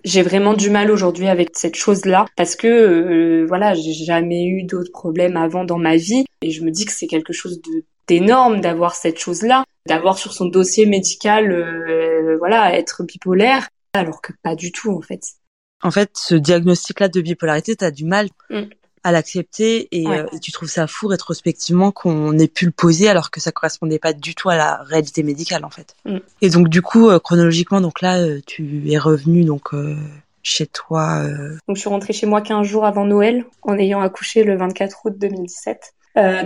j'ai vraiment du mal aujourd'hui avec cette chose-là parce que euh, voilà, j'ai jamais eu d'autres problèmes avant dans ma vie et je me dis que c'est quelque chose d'énorme d'avoir cette chose-là, d'avoir sur son dossier médical euh, voilà, être bipolaire alors que pas du tout en fait. En fait, ce diagnostic-là de bipolarité, tu as du mal. Mm à l'accepter et, euh, tu trouves ça fou rétrospectivement qu'on ait pu le poser alors que ça correspondait pas du tout à la réalité médicale en fait. Mm. Et donc du coup euh, chronologiquement donc là euh, tu es revenu donc chez toi. Donc je suis rentrée chez moi 15 jours avant Noël en ayant accouché le 24 août 2017.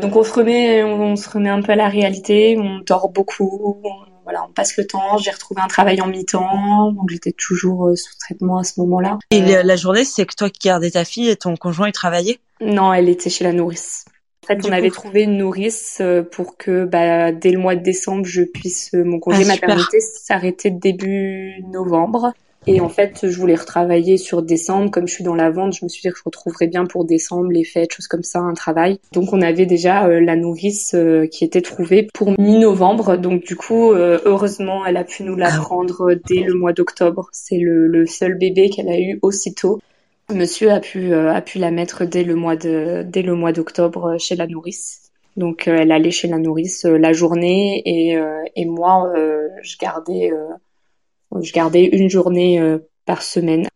donc on se remet on, se remet un peu à la réalité, on dort beaucoup, voilà, on passe le temps. J'ai retrouvé un travail en mi-temps, donc j'étais toujours euh, sous traitement à ce moment-là. Et la journée, c'est que toi qui gardais ta fille et ton conjoint il travaillait Non, elle était chez la nourrice. En fait, on avait trouvé une nourrice euh, pour que bah, dès le mois de décembre, je puisse euh, mon congé ah, maternité s'arrêter début novembre. Et en fait, je voulais retravailler sur décembre. Comme je suis dans la vente, je me suis dit que je retrouverais bien pour décembre les fêtes, choses comme ça, un travail. Donc on avait déjà euh, la nourrice euh, qui était trouvée pour mi-novembre. Donc du coup, euh, heureusement, elle a pu nous la ah prendre dès le mois d'octobre. C'est le, le, seul bébé qu'elle a eu aussitôt. Monsieur a pu a pu la mettre dès le mois de dès le mois d'octobre chez la nourrice. Donc elle allait chez la nourrice la journée et et moi je gardais je gardais une journée euh, par semaine.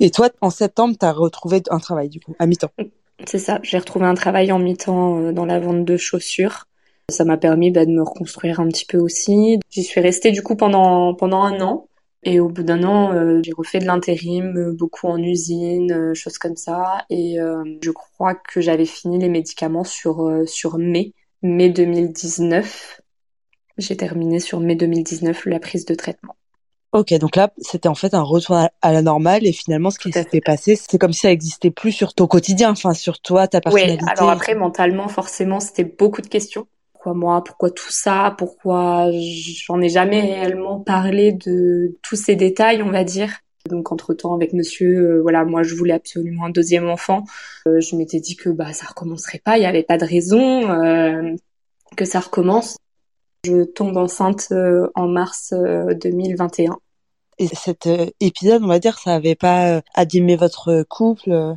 Et toi, en septembre, tu as retrouvé un travail du coup, à mi-temps C'est ça, j'ai retrouvé un travail en mi-temps euh, dans la vente de chaussures. Ça m'a permis bah, de me reconstruire un petit peu aussi. J'y suis restée du coup pendant pendant un an. Et au bout d'un an, euh, j'ai refait de l'intérim, beaucoup en usine, choses comme ça. Et je crois que j'avais fini les médicaments sur sur mai, mai 2019. J'ai terminé sur mai 2019 la prise de traitement. Ok, donc là, c'était en fait un retour à la normale et finalement, ce qui s'est passé, c'est comme si ça existait plus sur ton quotidien, enfin sur toi, ta personnalité. Oui, alors après, mentalement, forcément, c'était beaucoup de questions. Pourquoi moi? Pourquoi tout ça? Pourquoi j'en ai jamais réellement parlé de tous ces détails, on va dire? Donc entre temps avec monsieur, euh, voilà, moi je voulais absolument un deuxième enfant. Euh, je m'étais dit que bah ça recommencerait pas, il y avait pas de raison euh, que ça recommence. Je tombe enceinte en mars 2021. Et cet euh, épisode, on va dire, ça avait pas euh, abîmé votre couple euh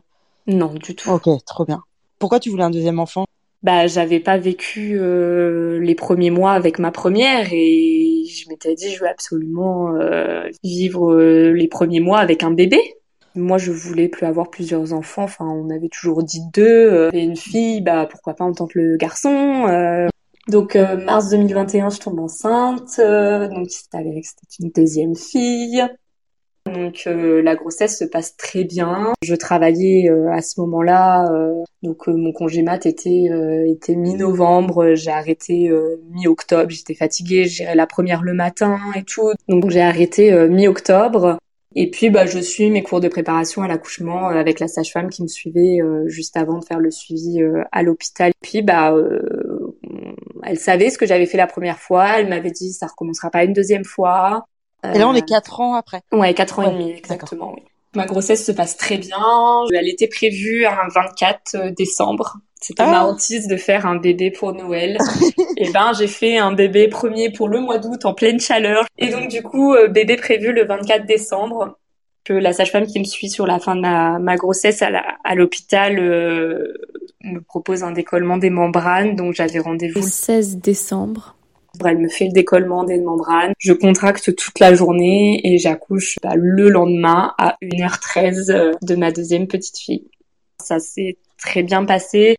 Non, du tout. Ok, trop bien. Pourquoi tu voulais un deuxième enfant? Bah, j'avais pas vécu les premiers mois avec ma première et je m'étais dit, je veux absolument vivre les premiers mois avec un bébé. Moi, je voulais plus avoir plusieurs enfants. Enfin, on avait toujours dit deux. et une fille, bah pourquoi pas en tant que le garçon. Donc euh, mars 2021, je tombe enceinte. Euh, donc c'est avéré que c'était une deuxième fille. Donc euh, la grossesse se passe très bien. Je travaillais à ce moment-là, donc mon congé mat était était mi-novembre. J'ai arrêté mi-octobre. J'étais fatiguée. J'irai la première le matin et tout. Donc j'ai arrêté mi-octobre. Et puis bah je suis mes cours de préparation à l'accouchement avec la sage-femme qui me suivait juste avant de faire le suivi à l'hôpital. Puis bah elle savait ce que j'avais fait la première fois. Elle m'avait dit ça recommencera pas une deuxième fois. Et là, on est euh, quatre ans après. Ouais, quatre ans et demi, exactement. Oui. Ma grossesse se passe très bien. Elle était prévue un 24 euh, décembre. C'était ah. ma hantise de faire un bébé pour Noël. et ben, j'ai fait un bébé premier pour le mois d'août en pleine chaleur. Et donc, du coup, euh, bébé prévu le 24 décembre. Que la sage-femme qui me suit sur la fin de ma, grossesse à l'hôpital me propose un décollement des membranes, donc j'avais rendez-vous le 16 décembre. Elle me fait le décollement des membranes. Je contracte toute la journée et j'accouche bah, le lendemain à 1h13 euh, de ma deuxième petite fille. Ça s'est très bien passé.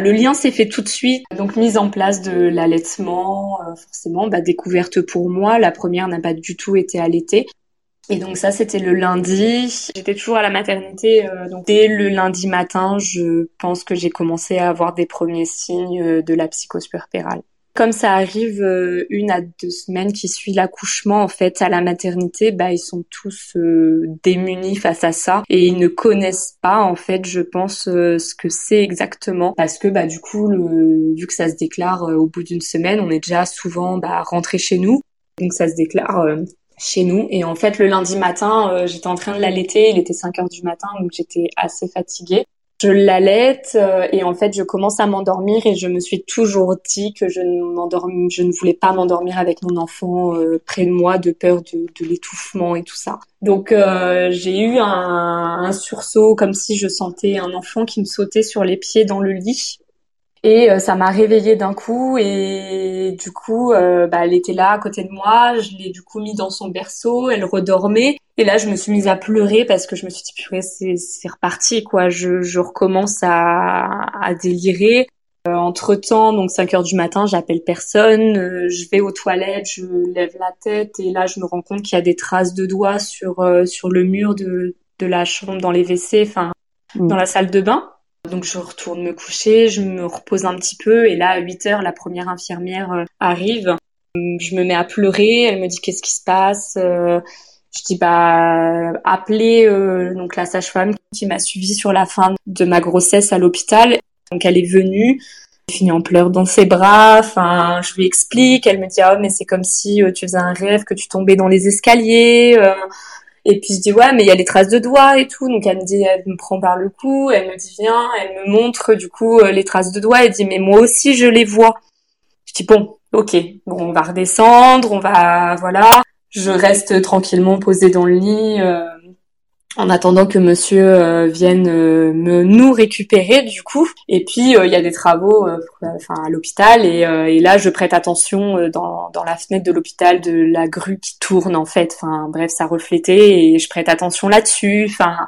Le lien s'est fait tout de suite, donc mise en place de l'allaitement, euh, forcément, bah, découverte pour moi. La première n'a pas du tout été allaitée. Et donc ça, c'était le lundi. J'étais toujours à la maternité. Euh, donc dès le lundi matin, je pense que j'ai commencé à avoir des premiers signes euh, de la psychose puerpérale. Comme ça arrive euh, une à deux semaines qui suit l'accouchement, en fait, à la maternité, bah ils sont tous démunis face à ça et ils ne connaissent pas, en fait, je pense, ce que c'est exactement, parce que bah du coup, le, vu que ça se déclare au bout d'une semaine, on est déjà souvent bah, rentré chez nous, donc ça se déclare chez nous. Et en fait, le lundi matin, euh, j'étais en train de l'allaiter. Il était 5 heures du matin, donc j'étais assez fatiguée. Je l'allaite euh, et en fait, je commence à m'endormir et je me suis toujours dit que je ne, je ne voulais pas m'endormir avec mon enfant euh, près de moi de peur de, de l'étouffement et tout ça. Donc j'ai eu un, un sursaut comme si je sentais un enfant qui me sautait sur les pieds dans le lit et euh, ça m'a réveillée d'un coup et du coup, euh, bah, elle était là à côté de moi. Je l'ai du coup mis dans son berceau. Elle redormait. Et là, je me suis mise à pleurer parce que je me suis dit, purée, c'est, c'est reparti, quoi. Je, je recommence à, à délirer. Euh, entre temps, donc 5 heures du matin, j'appelle personne. je vais aux toilettes, je lève la tête et là, je me rends compte qu'il y a des traces de doigts sur sur le mur de de la chambre dans les WC, enfin mmh. dans la salle de bain. Donc je retourne me coucher, je me repose un petit peu et là à 8 heures la première infirmière euh, arrive. Je me mets à pleurer, elle me dit qu'est-ce qui se passe euh, Je dis bah appelez euh, donc la sage-femme qui m'a suivie sur la fin de ma grossesse à l'hôpital. Donc elle est venue, finit en pleurs dans ses bras. Enfin, je lui explique. Elle me dit ah mais c'est comme si tu faisais un rêve que tu tombais dans les escaliers. Et puis je dis ouais mais il y a les traces de doigts et tout. Donc elle me dit elle me prend par le cou elle me dit viens elle me montre du coup euh, les traces de doigts. Elle dit mais moi aussi je les vois. Je dis bon ok. Bon on va redescendre on va voilà. Je reste tranquillement posée dans le lit euh, en attendant que monsieur euh, vienne euh, me nous récupérer du coup. Et puis euh, il y a des travaux enfin à l'hôpital. Et, et, là je prête attention dans, dans la fenêtre de l'hôpital de la grue qui tourne en fait. Enfin bref ça reflétait et je prête attention là-dessus. Enfin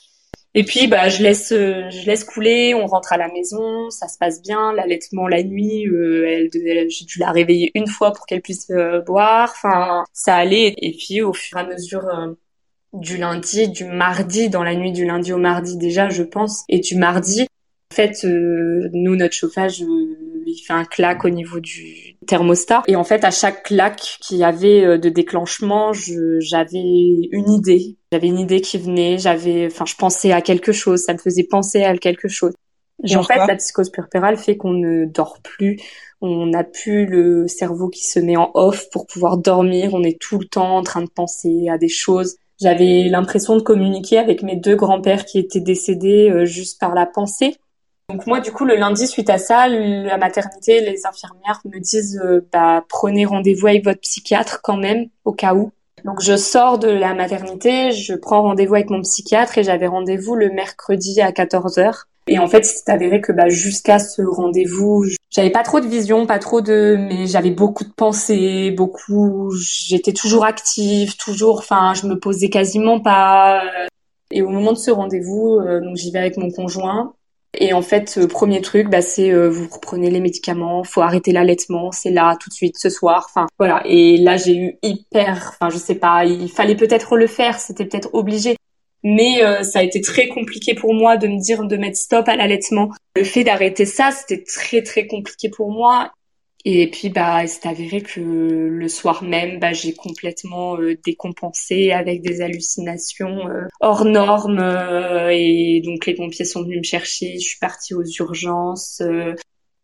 et puis bah je laisse je laisse couler on rentre à la maison ça se passe bien. L'allaitement la nuit elle, j'ai dû la réveiller une fois pour qu'elle puisse boire. Enfin ça allait. Et puis au fur et à mesure du lundi, du mardi, dans la nuit du lundi au mardi déjà, je pense, et du mardi. En fait, euh, nous, notre chauffage, euh, il fait un claque au niveau du thermostat. Et en fait, à chaque claque qu'il y avait euh, de déclenchement, j'avais une idée. J'avais une idée qui venait, j'avais, enfin, je pensais à quelque chose, ça me faisait penser à quelque chose. Et en fait, la psychose puerpérale fait qu'on ne dort plus, on n'a plus le cerveau qui se met en off pour pouvoir dormir, on est tout le temps en train de penser à des choses. J'avais l'impression de communiquer avec mes deux grands-pères qui étaient décédés euh, juste par la pensée. Donc moi, du coup, le lundi, suite à ça, la maternité, les infirmières me disent, euh, bah, prenez rendez-vous avec votre psychiatre quand même, au cas où. Donc je sors de la maternité, je prends rendez-vous avec mon psychiatre et j'avais rendez-vous le mercredi à 14h. Et en fait, c'est avéré que bah, jusqu'à ce rendez-vous, j'avais pas trop de vision, pas trop de, mais j'avais beaucoup de pensées, beaucoup. J'étais toujours active, toujours. Enfin, je me posais quasiment pas. Et au moment de ce rendez-vous, euh, donc j'y vais avec mon conjoint. Et en fait, euh, premier truc, bah, c'est euh, vous reprenez les médicaments, faut arrêter l'allaitement, c'est là tout de suite ce soir. Enfin voilà. Et là, j'ai eu hyper, enfin je sais pas, il fallait peut-être le faire, c'était peut-être obligé. Mais euh, ça a été très compliqué pour moi de me dire de mettre stop à l'allaitement. Le fait d'arrêter ça, c'était très très compliqué pour moi. Et puis bah c'est avéré que le soir même, bah, j'ai complètement euh, décompensé avec des hallucinations euh, hors normes et donc les pompiers sont venus me chercher. Je suis partie aux urgences.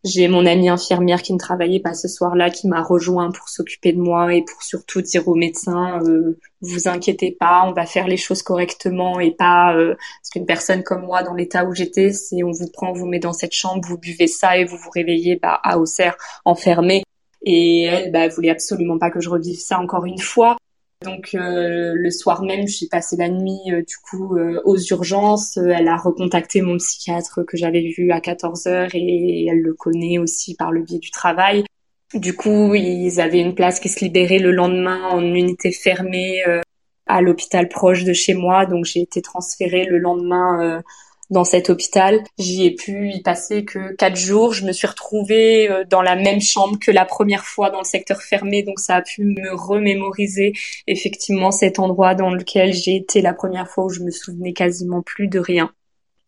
J'ai mon amie infirmière qui ne travaillait pas ce soir-là, qui m'a rejoint pour s'occuper de moi et pour surtout dire aux médecins euh, vous inquiétez pas, on va faire les choses correctement et pas euh, parce qu'une personne comme moi dans l'état où j'étais, c'est on vous prend, vous met dans cette chambre, vous buvez ça et vous vous réveillez bah, à Auxerre enfermé. Et elle, bah, voulait absolument pas que je revive ça encore une fois. Donc euh, le soir même, j'ai passé la nuit euh, du coup euh, aux urgences. elle a recontacté mon psychiatre que j'avais vu à 14 heures et elle le connaît aussi par le biais du travail. Du coup, ils avaient une place qui se libérait le lendemain en unité fermée à l'hôpital proche de chez moi. Donc j'ai été transférée le lendemain dans cet hôpital. J'y ai pu y passer que quatre jours. Je me suis retrouvée euh, dans la même chambre que la première fois dans le secteur fermé, donc ça a pu me remémoriser effectivement cet endroit dans lequel j'ai été la première fois où je me souvenais quasiment plus de rien.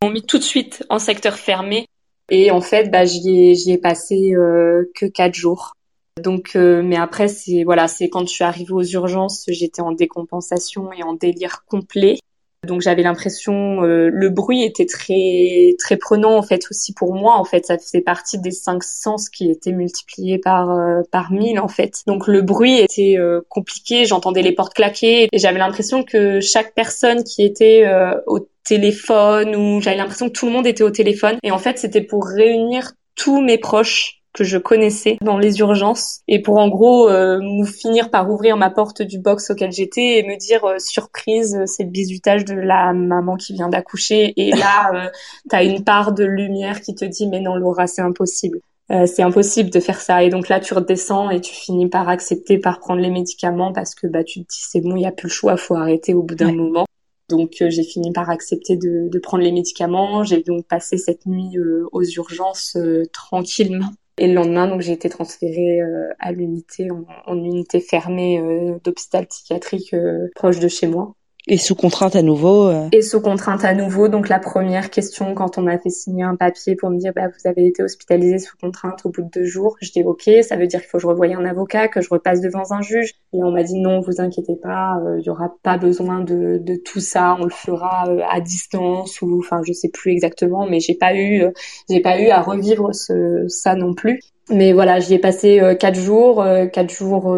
On mis tout de suite en secteur fermé et en fait, bah, j'y ai, j'y ai passé euh, que quatre jours. Donc, euh, mais après, c'est voilà, c'est quand je suis arrivée aux urgences, j'étais en décompensation et en délire complet. Donc j'avais l'impression, euh, le bruit était très très prenant en fait aussi pour moi. En fait, ça faisait partie des cinq sens qui étaient multipliés par euh, par mille en fait. Donc le bruit était euh, compliqué. J'entendais les portes claquer et j'avais l'impression que chaque personne qui était au téléphone ou j'avais l'impression que tout le monde était au téléphone. Et en fait, c'était pour réunir tous mes proches que je connaissais dans les urgences. Et pour en gros euh, finir par ouvrir ma porte du box auquel j'étais et me dire euh, surprise c'est le bisutage de la maman qui vient d'accoucher. Et là euh, t'as une part de lumière qui te dit mais non Laura c'est impossible. Euh, c'est impossible de faire ça. Et donc là tu redescends et tu finis par accepter par prendre les médicaments parce que bah tu te dis c'est bon il y a plus le choix faut arrêter au bout d'un moment. Donc j'ai fini par accepter de, de prendre les médicaments. J'ai donc passé cette nuit aux urgences tranquillement et le lendemain, donc j'ai été transférée euh, à l'unité, en, unité fermée euh, d'hôpital psychiatrique euh, proche de chez moi. Et sous contrainte à nouveau euh... Et sous contrainte à nouveau. Donc la première question quand on m'a fait signer un papier pour me dire bah vous avez été hospitalisé sous contrainte au bout de deux jours, je dis ok, ça veut dire qu'il faut que je revoie un avocat, que je repasse devant un juge. Et on m'a dit non, vous inquiétez pas, il euh, y aura pas besoin de, de tout ça, on le fera euh, à distance ou enfin je sais plus exactement, mais j'ai pas eu euh, j'ai pas eu à revivre ce, ça non plus. Mais voilà, j'y ai passé quatre jours, quatre jours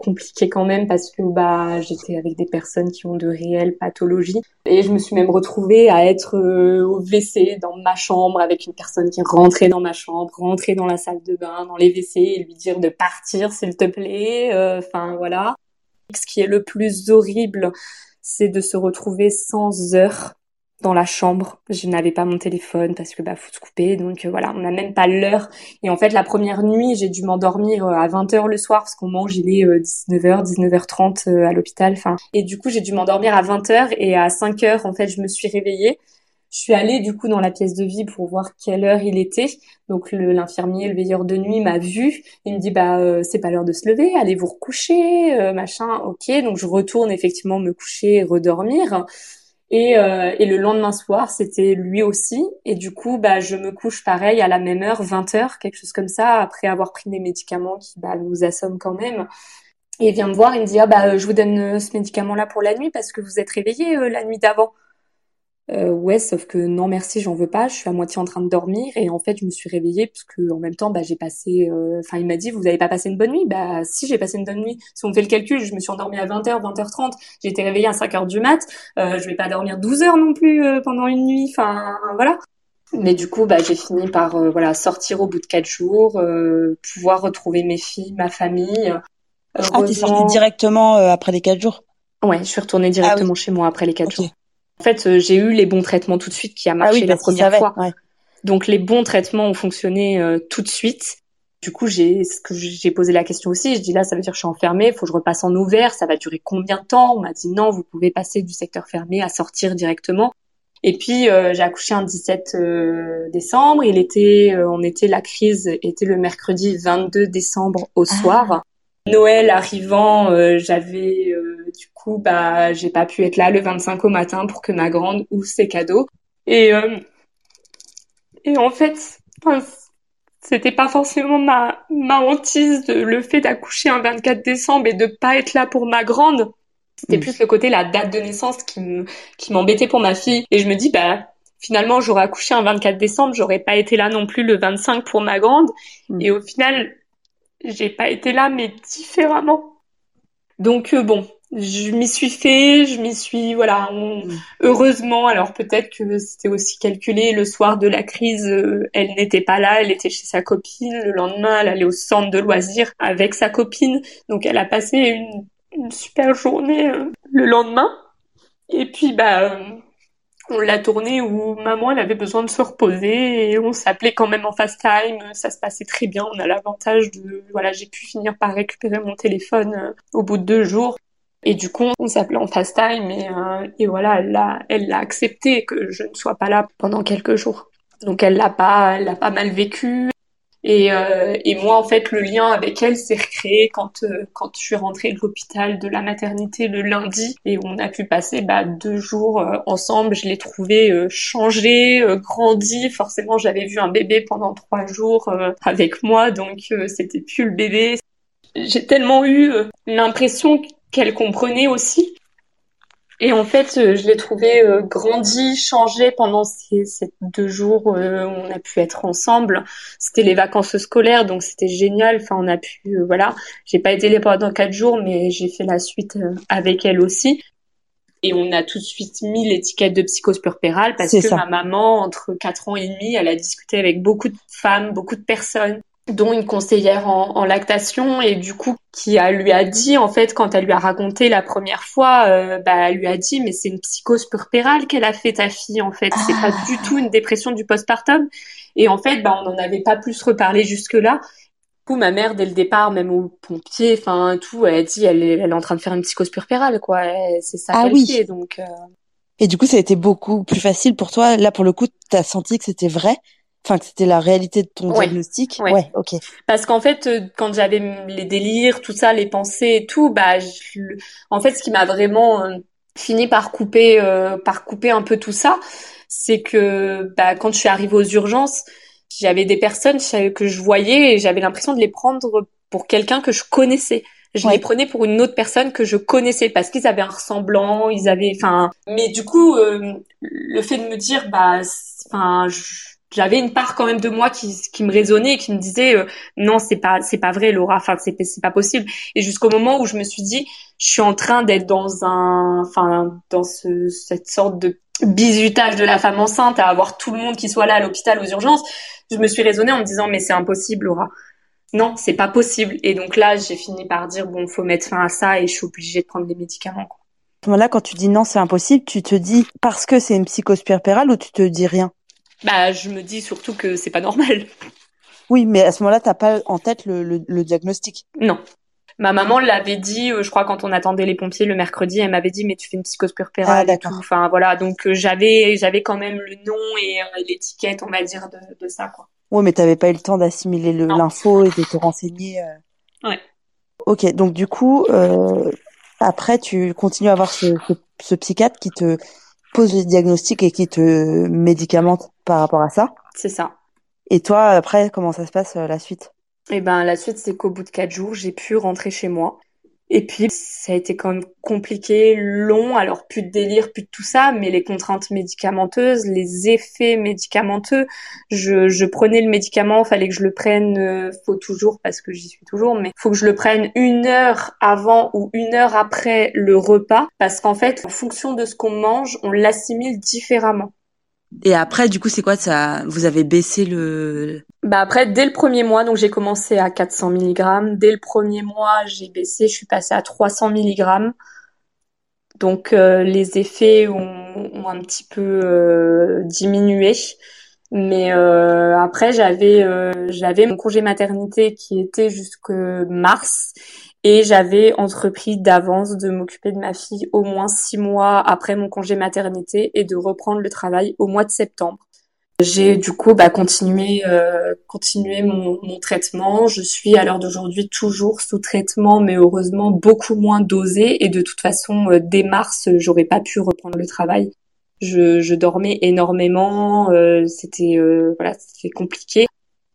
compliqué quand même parce que bah j'étais avec des personnes qui ont de réelles pathologies et je me suis même retrouvée à être euh, au WC dans ma chambre avec une personne qui rentrait dans ma chambre, rentrait dans la salle de bain, dans les WC et lui dire de partir s'il te plaît. Euh, enfin voilà. Ce qui est le plus horrible, c'est de se retrouver sans heure dans la chambre. Je n'avais pas mon téléphone parce que bah faut se couper. Donc euh, voilà, on n'a même pas l'heure. Et en fait, la première nuit, j'ai dû m'endormir euh, à 20h le soir parce qu'on mange il est 19h, 19h30 à l'hôpital. Enfin, et du coup, j'ai dû m'endormir à 20h et à 5h en fait, je me suis réveillée. Je suis allée du coup dans la pièce de vie pour voir quelle heure il était. Donc l'infirmier, le, veilleur de nuit m'a vu. Il me dit bah euh, c'est pas l'heure de se lever, allez vous recoucher, machin. Ok, donc je retourne effectivement me coucher et redormir. Et, euh, et le lendemain soir, c'était lui aussi. Et du coup, bah, je me couche pareil à la même heure, 20 heures, quelque chose comme ça, après avoir pris des médicaments qui bah, nous assomment quand même. Et il vient me voir, il me dit ah bah je vous donne euh, ce médicament-là pour la nuit parce que vous êtes réveillé euh, la nuit d'avant. Euh, ouais, sauf que non merci, j'en veux pas. Je suis à moitié en train de dormir et en fait je me suis réveillée parce que en même temps bah j'ai passé. Euh, enfin il m'a dit vous avez pas passé une bonne nuit? Bah si j'ai passé une bonne nuit. Si on fait le calcul, je me suis endormie à 20h, 20h30. J'ai été réveillée à 5h du mat. Euh, je vais pas dormir 12 heures non plus euh, pendant une nuit. Enfin voilà. Mais du coup bah j'ai fini par euh, voilà sortir au bout de quatre jours, pouvoir retrouver mes filles, ma famille. Ah t'es sortie directement après les quatre jours? Ouais, je suis retournée directement ah chez moi après les quatre jours. En fait, euh, j'ai eu les bons traitements tout de suite qui a ah marché la première fois. Donc les bons traitements ont fonctionné euh, tout de suite. Du coup, j'ai j'ai posé la question aussi. Je dis là, ça veut dire que je suis enfermée, faut que je repasse en ouvert. Ça va durer combien de temps? On m'a dit non, vous pouvez passer du secteur fermé à sortir directement. Et puis euh, j'ai accouché un 17 décembre. Il était, on était la crise était le mercredi 22 décembre au ah. soir. Noël arrivant, j'avais du coup, bah, j'ai pas pu être là le 25 au matin pour que ma grande ouvre ses cadeaux. Et, euh, et en fait, c'était pas forcément ma, ma hantise de le fait d'accoucher un 24 décembre et de pas être là pour ma grande. C'était mm. plus le côté la date de naissance qui qui m'embêtait pour ma fille. Et je me dis, bah, finalement, j'aurais accouché un 24 décembre, j'aurais pas été là non plus le 25 pour ma grande. Mm. Et au final, j'ai pas été là, mais différemment. Donc euh, bon, je m'y suis fait, je m'y suis voilà, mm. heureusement. Alors peut-être que c'était aussi calculé. Le soir de la crise, euh, elle n'était pas là, elle était chez sa copine. Le lendemain, elle allait au centre de loisirs avec sa copine. Donc elle a passé une, une super journée euh, le lendemain. Et puis bah euh, on l'a tourné où maman elle avait besoin de se reposer et on s'appelait quand même en fast time. Ça se passait très bien. On a l'avantage de voilà, j'ai pu finir par récupérer mon téléphone au bout de deux jours Et du coup, on s'appelait en FaceTime et, euh, et voilà, elle l'a, elle l'a accepté que je ne sois pas là pendant quelques jours. Donc elle l'a pas, elle l'a pas mal vécu. Et, euh, et moi, en fait, le lien avec elle s'est recréé quand euh, quand je suis rentrée de l'hôpital de la maternité le lundi et on a pu passer bah, deux jours euh, ensemble. Je l'ai trouvé euh, changé, grandi. Forcément, j'avais vu un bébé pendant trois jours avec moi, donc c'était plus le bébé. J'ai tellement eu l'impression qu'elle comprenait aussi et en fait, euh, je l'ai trouvé euh, grandi, changé pendant ces, ces deux jours euh, où on a pu être ensemble. C'était les vacances scolaires, donc c'était génial. Enfin, on a pu, voilà. J'ai pas été là pendant quatre jours, mais j'ai fait la suite avec elle aussi. Et on a tout de suite mis l'étiquette de psychose purpérale parce que ma maman, entre quatre ans et demi, elle a discuté avec beaucoup de femmes, beaucoup de personnes dont une conseillère en, en, lactation et du coup qui a, lui a dit en fait quand elle lui a raconté la première fois euh, bah elle lui a dit mais c'est une psychose purpérale qu'elle a fait ta fille en fait. C'est pas du tout une dépression du postpartum. Et en fait bah on n'en avait pas plus reparlé jusque là du coup ma mère dès le départ même au pompier enfin tout elle a dit elle, elle est en train de faire une psychose purpérale quoi. C'est ça ah, oui. fait donc euh... et du coup ça a été beaucoup plus facile pour toi. Là pour le coup t'as senti que c'était vrai? Enfin, que c'était la réalité de ton diagnostic. Ouais. ok. Parce qu'en fait, euh, quand j'avais les délires, tout ça, les pensées et tout, bah, en fait, ce qui m'a vraiment euh, fini par couper, euh, par couper un peu tout ça, c'est que, bah, quand je suis arrivée aux urgences, j'avais des personnes que je voyais et j'avais l'impression de les prendre pour quelqu'un que je connaissais. Je les prenais pour une autre personne que je connaissais parce qu'ils avaient un ressemblant, ils avaient, enfin, mais du coup, le fait de me dire, bah, enfin, j'avais une part quand même de moi qui, qui me résonnait et qui me disait euh, non c'est pas c'est pas vrai Laura. Enfin c'est c'est pas possible. Et jusqu'au moment où je me suis dit je suis en train d'être dans un enfin dans ce, cette sorte de bizutage de la femme enceinte à avoir tout le monde qui soit là à l'hôpital aux urgences je me suis raisonnée en me disant mais c'est impossible Laura. Non c'est pas possible. Et donc là j'ai fini par dire bon faut mettre fin à ça et je suis obligée de prendre des médicaments quoi. À ce moment-là, quand tu dis non, c'est impossible, tu te dis parce que c'est une psychose puerpérale ou tu te dis rien? Bah, je me dis surtout que c'est pas normal. Oui, mais à ce moment-là, t'as pas en tête le, le, diagnostic. Non. Ma maman l'avait dit, euh, je crois quand on attendait les pompiers le mercredi, elle m'avait dit mais tu fais une psychose purpérale ah, et tout. Enfin voilà, donc euh, j'avais j'avais quand même le nom et euh, l'étiquette, on va dire de, de ça quoi. Oui, mais t'avais pas eu le temps d'assimiler l'info et de te renseigner. Ouais. Ok, donc du coup, après tu continues à avoir ce, ce, ce psychiatre qui te pose les diagnostics et qui te médicamente par rapport à ça. C'est ça. Et toi, après, comment ça se passe euh, la suite? Eh ben, la suite, c'est qu'au bout de quatre jours, j'ai pu rentrer chez moi. Et puis, ça a été quand même compliqué, long, alors plus de délire, plus de tout ça, mais les contraintes médicamenteuses, les effets médicamenteux, je, je prenais le médicament, fallait que je le prenne, euh, faut toujours, parce que j'y suis toujours, mais faut que je le prenne une heure avant ou une heure après le repas, parce qu'en fait, en fonction de ce qu'on mange, on l'assimile différemment. Et après, du coup, c'est quoi ça Vous avez baissé le Bah après, dès le premier mois, donc j'ai commencé à 400 mg. Dès le premier mois, j'ai baissé, je suis passée à 300 mg. Donc euh, les effets ont, un petit peu euh, diminué. Mais euh, après, j'avais j'avais mon congé maternité qui était jusque mars et j'avais entrepris d'avance de m'occuper de ma fille au moins six mois après mon congé maternité et de reprendre le travail au mois de septembre. J'ai du coup bah, continué, euh, continué mon, mon, traitement. Je suis à l'heure d'aujourd'hui toujours sous traitement, mais heureusement beaucoup moins dosé. Et de toute façon, euh, dès mars, j'aurais pas pu reprendre le travail. Je, je dormais énormément. Euh, c'était euh, voilà, c'était compliqué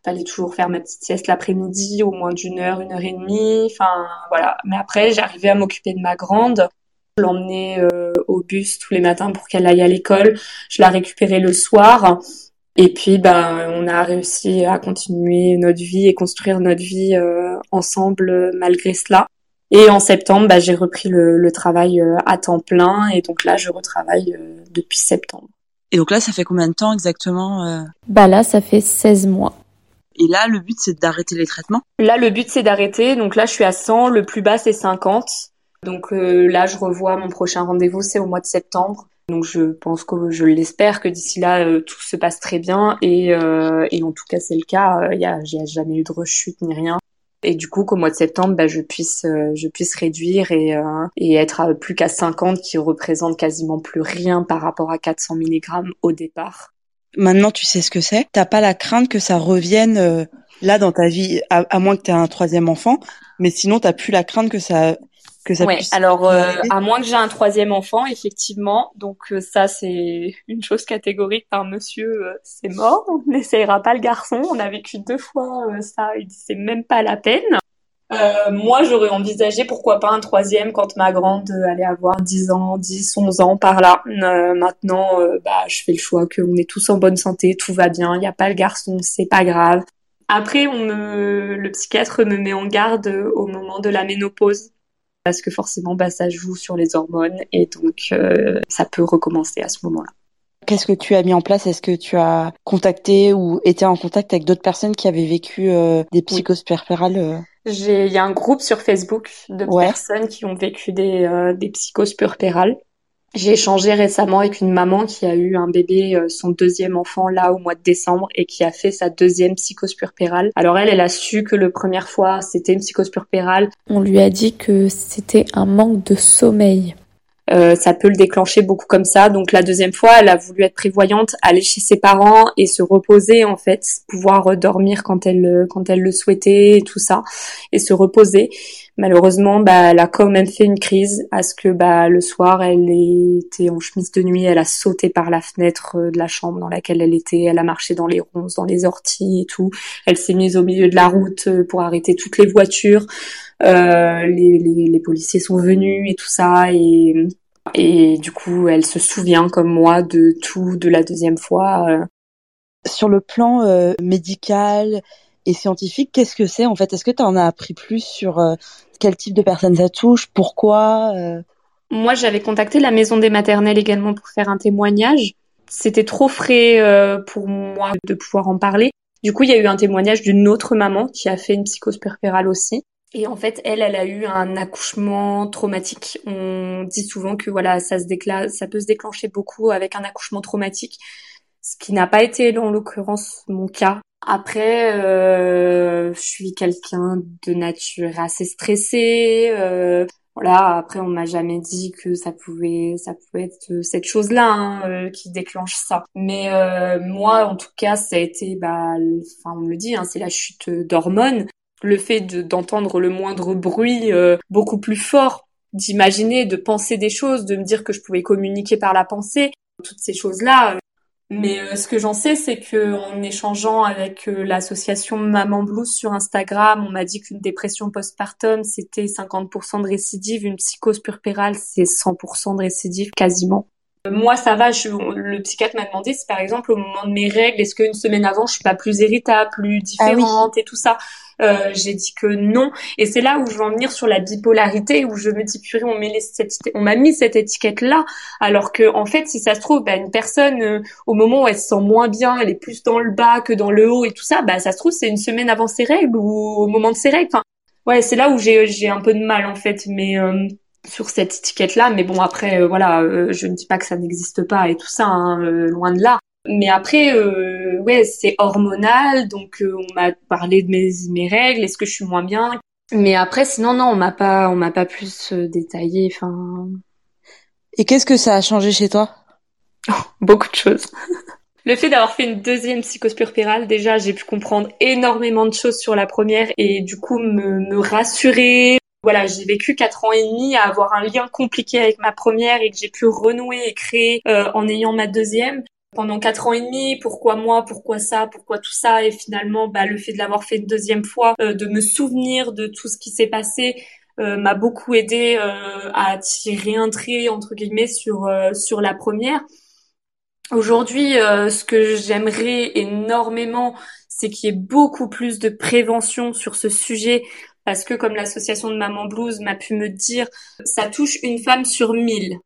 fallait toujours faire ma petite sieste l'après-midi, au moins d'une heure, une heure et demie. Enfin, voilà. Mais après, j'arrivais à m'occuper de ma grande. Je l'emmenais euh, au bus tous les matins pour qu'elle aille à l'école. Je la récupérais le soir. Et puis, ben, on a réussi à continuer notre vie et construire notre vie euh, ensemble euh, malgré cela. Et en septembre, ben, j'ai repris le, le, travail à temps plein. Et donc là, je retravaille depuis septembre. Et donc là, ça fait combien de temps exactement Bah là, ça fait 16 mois. Et là, le but, c'est d'arrêter les traitements Là, le but, c'est d'arrêter. Donc là, je suis à 100. Le plus bas, c'est 50. Donc euh, là, je revois mon prochain rendez-vous, c'est au mois de septembre. Donc je pense que je l'espère que d'ici là, euh, tout se passe très bien. Et, euh, et en tout cas, c'est le cas. Il y a, j'ai jamais eu de rechute ni rien. et du coup qu'au mois de septembre bah, je puisse euh, je puisse réduire et euh, et être plus qu'à 50 qui représente quasiment plus rien par rapport à 400 mg au départ. Maintenant tu sais ce que c'est, t'as pas la crainte que ça revienne euh, là dans ta vie à, moins que tu aies un troisième enfant, mais sinon t'as plus la crainte que ça que ça ouais, alors à moins que j'ai un troisième enfant, effectivement. Donc ça c'est une chose catégorique par monsieur, c'est mort, on n'essayera pas le garçon. On a vécu deux fois ça, il dit c'est même pas la peine. Euh, moi, j'aurais envisagé pourquoi pas un troisième quand ma grande allait avoir 10 ans, 10, 11 ans par là. Euh, maintenant, euh, bah, je fais le choix qu'on est tous en bonne santé, tout va bien, il n'y a pas le garçon, c'est pas grave. Après, on me, le psychiatre me met en garde au moment de la ménopause parce que forcément, bah, ça joue sur les hormones et donc ça peut recommencer à ce moment-là. Qu'est-ce que tu as mis en place? Est-ce que tu as contacté ou été en contact avec d'autres personnes qui avaient vécu des psychospérpérales j'ai, il y a un groupe sur Facebook de personnes qui ont vécu des, euh, des psychoses purpérales. J'ai échangé récemment avec une maman qui a eu un bébé, euh, son deuxième enfant là au mois de décembre et qui a fait sa deuxième psychose purpérale. Alors elle, elle a su que le première fois c'était une psychose purpérale. On lui a dit que c'était un manque de sommeil. Euh, ça peut le déclencher beaucoup comme ça. Donc la deuxième fois, elle a voulu être prévoyante, aller chez ses parents et se reposer en fait, pouvoir dormir quand elle quand elle le souhaitait et tout ça et se reposer. Malheureusement, bah, elle a quand même fait une crise à ce que bah, le soir, elle était en chemise de nuit, elle a sauté par la fenêtre euh, de la chambre dans laquelle elle était, elle a marché dans les ronces, dans les orties et tout. Elle s'est mise au milieu de la route euh, pour arrêter toutes les voitures. Euh, les, policiers sont venus et tout ça et du coup elle se souvient comme moi de tout de la deuxième fois. Sur le plan euh, médical et scientifique, qu'est-ce que c'est en fait? Est-ce que tu en as appris plus sur quel type de personnes ça touche Pourquoi Moi j'avais contacté la maison des maternelles également pour faire un témoignage. C'était trop frais pour moi de pouvoir en parler. Du coup, il y a eu un témoignage d'une autre maman qui a fait une psychose purpérale aussi. Et en fait, elle, elle a eu un accouchement traumatique. On dit souvent que voilà, ça se déclare, ça peut se déclencher beaucoup avec un accouchement traumatique, ce qui n'a pas été en l'occurrence mon cas. Après, euh, je suis quelqu'un de nature assez stressée. Euh, voilà. Après, on m'a jamais dit que ça pouvait, ça pouvait être cette chose-là hein, euh, qui déclenche ça. Mais euh, moi, en tout cas, ça a été, bah, enfin, on le dit, hein, c'est la chute d'hormones le fait d'entendre le moindre bruit euh, beaucoup plus fort, d'imaginer, de penser des choses, de me dire que je pouvais communiquer par la pensée, toutes ces choses-là. Mais euh, ce que j'en sais, c'est que en échangeant avec euh, l'association Maman Blues sur Instagram, on m'a dit qu'une dépression postpartum, c'était 50% de récidive, une psychose purpérale, c'est 100% de récidive quasiment. Moi, ça va. Je, le psychiatre m'a demandé si, par exemple, au moment de mes règles, est-ce qu'une semaine avant, je suis pas plus irritable, plus ah différente et tout ça. Euh, j'ai dit que non. Et c'est là où je veux en venir sur la bipolarité, où je me dis purée, on m'a mis cette étiquette là, alors que en fait, si ça se trouve, bah, une personne euh, au moment où elle se sent moins bien, elle est plus dans le bas que dans le haut et tout ça, bah ça se trouve c'est une semaine avant ses règles ou au moment de ses règles. Enfin, ouais, c'est là où j'ai j'ai un peu de mal en fait, mais euh, sur cette étiquette là. Mais bon après, voilà, je ne dis pas que ça n'existe pas et tout ça, hein, loin de là. Mais après, euh, ouais, c'est hormonal, donc euh, on m'a parlé de mes, mes règles, est-ce que je suis moins bien? Mais après, sinon non, on m'a pas, on m'a pas plus euh, détaillé. Enfin. Et qu'est-ce que ça a changé chez toi? Beaucoup de choses. Le fait d'avoir fait une deuxième psychospurpérale, déjà, j'ai pu comprendre énormément de choses sur la première et du coup me, me rassurer. Voilà, j'ai vécu quatre ans et demi à avoir un lien compliqué avec ma première et que j'ai pu renouer et créer euh, en ayant ma deuxième pendant quatre ans et demi, pourquoi moi, pourquoi ça, pourquoi tout ça, et finalement, bah, le fait de l'avoir fait une deuxième fois, euh, de me souvenir de tout ce qui s'est passé, euh, m'a beaucoup aidé euh, à tirer un trait entre guillemets sur sur la première. Aujourd'hui, ce que j'aimerais énormément, c'est qu'il y ait beaucoup plus de prévention sur ce sujet, parce que comme l'association de Maman Blues m'a pu me dire, ça touche une femme sur mille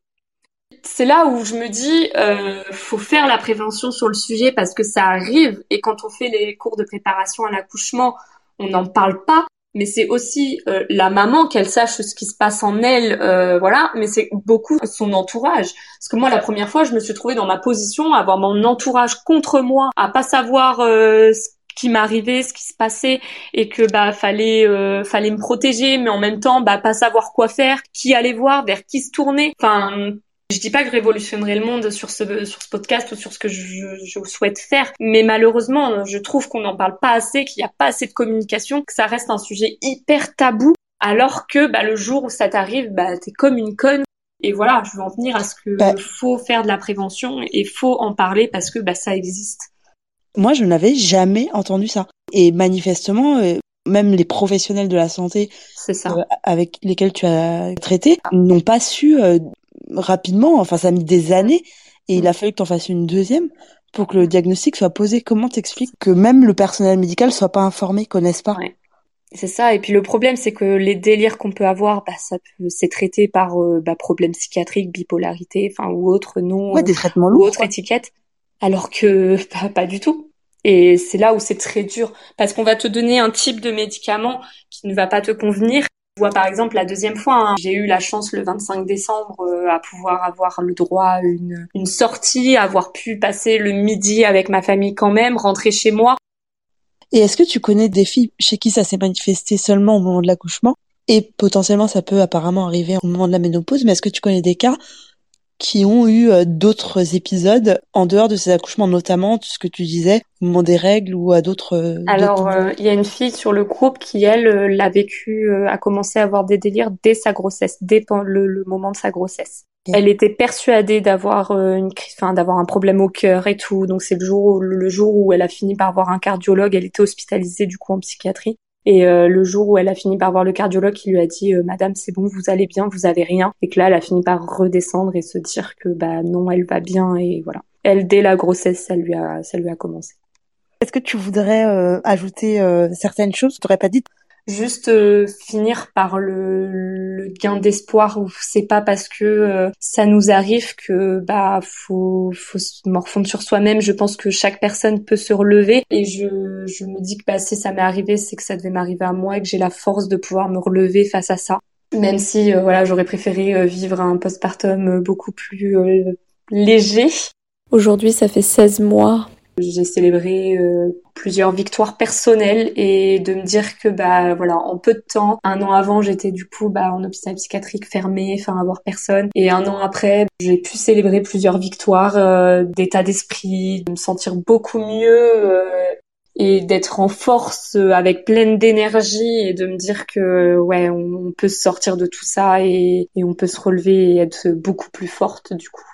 c'est là où je me dis, euh, faut faire la prévention sur le sujet parce que ça arrive et quand on fait les cours de préparation à l'accouchement, on n'en parle pas. Mais c'est aussi euh, la maman qu'elle sache ce qui se passe en elle, euh, voilà. Mais c'est beaucoup son entourage. Parce que moi, la première fois, je me suis trouvée dans ma position, à avoir mon entourage contre moi, à pas savoir euh, ce qui m'arrivait, ce qui se passait et que bah fallait euh, fallait me protéger mais en même temps bah pas savoir quoi faire, qui aller voir, vers qui se tourner. Enfin je dis pas que je révolutionnerai le monde sur ce sur ce podcast ou sur ce que je, je souhaite faire, mais malheureusement, je trouve qu'on n'en parle pas assez, qu'il n'y a pas assez de communication, que ça reste un sujet hyper tabou, alors que bah, le jour où ça t'arrive, bah t'es comme une conne. Et voilà, je veux en venir à ce que bah. faut faire de la prévention et faut en parler parce que bah ça existe. Moi, je n'avais jamais entendu ça. Et manifestement, euh, même les professionnels de la santé ça. Euh, avec lesquels tu as traité n'ont pas su euh, rapidement. Enfin, ça a mis des années et il a fallu que tu en fasses une deuxième pour que le diagnostic soit posé. Comment t'expliques que même le personnel médical soit pas informé, connaisse pas? C'est ça. Et puis le problème, c'est que les délires qu'on peut avoir, bah, ça peut, c'est traité par bah, problème psychiatrique, bipolarité, enfin ou autre nom, ouais, des traitements lourds, ou autre étiquette alors que bah, pas du tout. Et c'est là où c'est très dur, parce qu'on va te donner un type de médicament qui ne va pas te convenir. Vois par exemple la deuxième fois, hein, j'ai eu la chance le 25 décembre euh, à pouvoir avoir le droit à une, une sortie, avoir pu passer le midi avec ma famille quand même, rentrer chez moi. Et est-ce que tu connais des filles chez qui ça s'est manifesté seulement au moment de l'accouchement? Et potentiellement ça peut apparemment arriver au moment de la ménopause, mais est-ce que tu connais des cas qui ont eu euh, d'autres épisodes en dehors de ces accouchements, notamment ce que tu disais au moment des règles ou à d'autres. Euh, Alors, euh, il y a une fille sur le groupe qui, elle, l'a vécu, a commencé à avoir des délires dès sa grossesse, dès le, moment de sa grossesse. Elle était persuadée d'avoir une enfin d'avoir un problème au cœur et tout. Donc c'est le jour le jour où elle a fini par voir un cardiologue. Elle était hospitalisée du coup en psychiatrie. Et euh, le jour où elle a fini par voir le cardiologue qui lui a dit euh, Madame, c'est bon, vous allez bien, vous avez rien. Et que là, elle a fini par redescendre et se dire que bah non, elle va bien et voilà. Elle, dès la grossesse, ça lui a, ça lui a commencé. Est-ce que tu voudrais euh, ajouter certaines choses Tu n'aurais pas dit juste euh, finir par le, gain d'espoir où c'est pas parce que euh, ça nous arrive que bah faut faut se morfondre sur soi-même. Je pense que chaque personne peut se relever. Et je je me dis que bah si ça m'est arrivé c'est que ça devait m'arriver à moi et que j'ai la force de pouvoir me relever face à ça. Même si euh, voilà j'aurais préféré vivre un postpartum beaucoup plus léger. Aujourd'hui, ça fait 16 mois j'ai célébré euh, plusieurs victoires personnelles et de me dire que bah voilà en peu de temps, un an avant j'étais du coup bah en hôpital psychiatrique fermé, enfin avoir personne et un an après j'ai pu célébrer plusieurs victoires euh, d'état d'esprit, de me sentir beaucoup mieux euh, et d'être en force avec pleine d'énergie et de me dire que ouais on, peut sortir de tout ça et, et on peut se relever et être beaucoup plus forte du coup.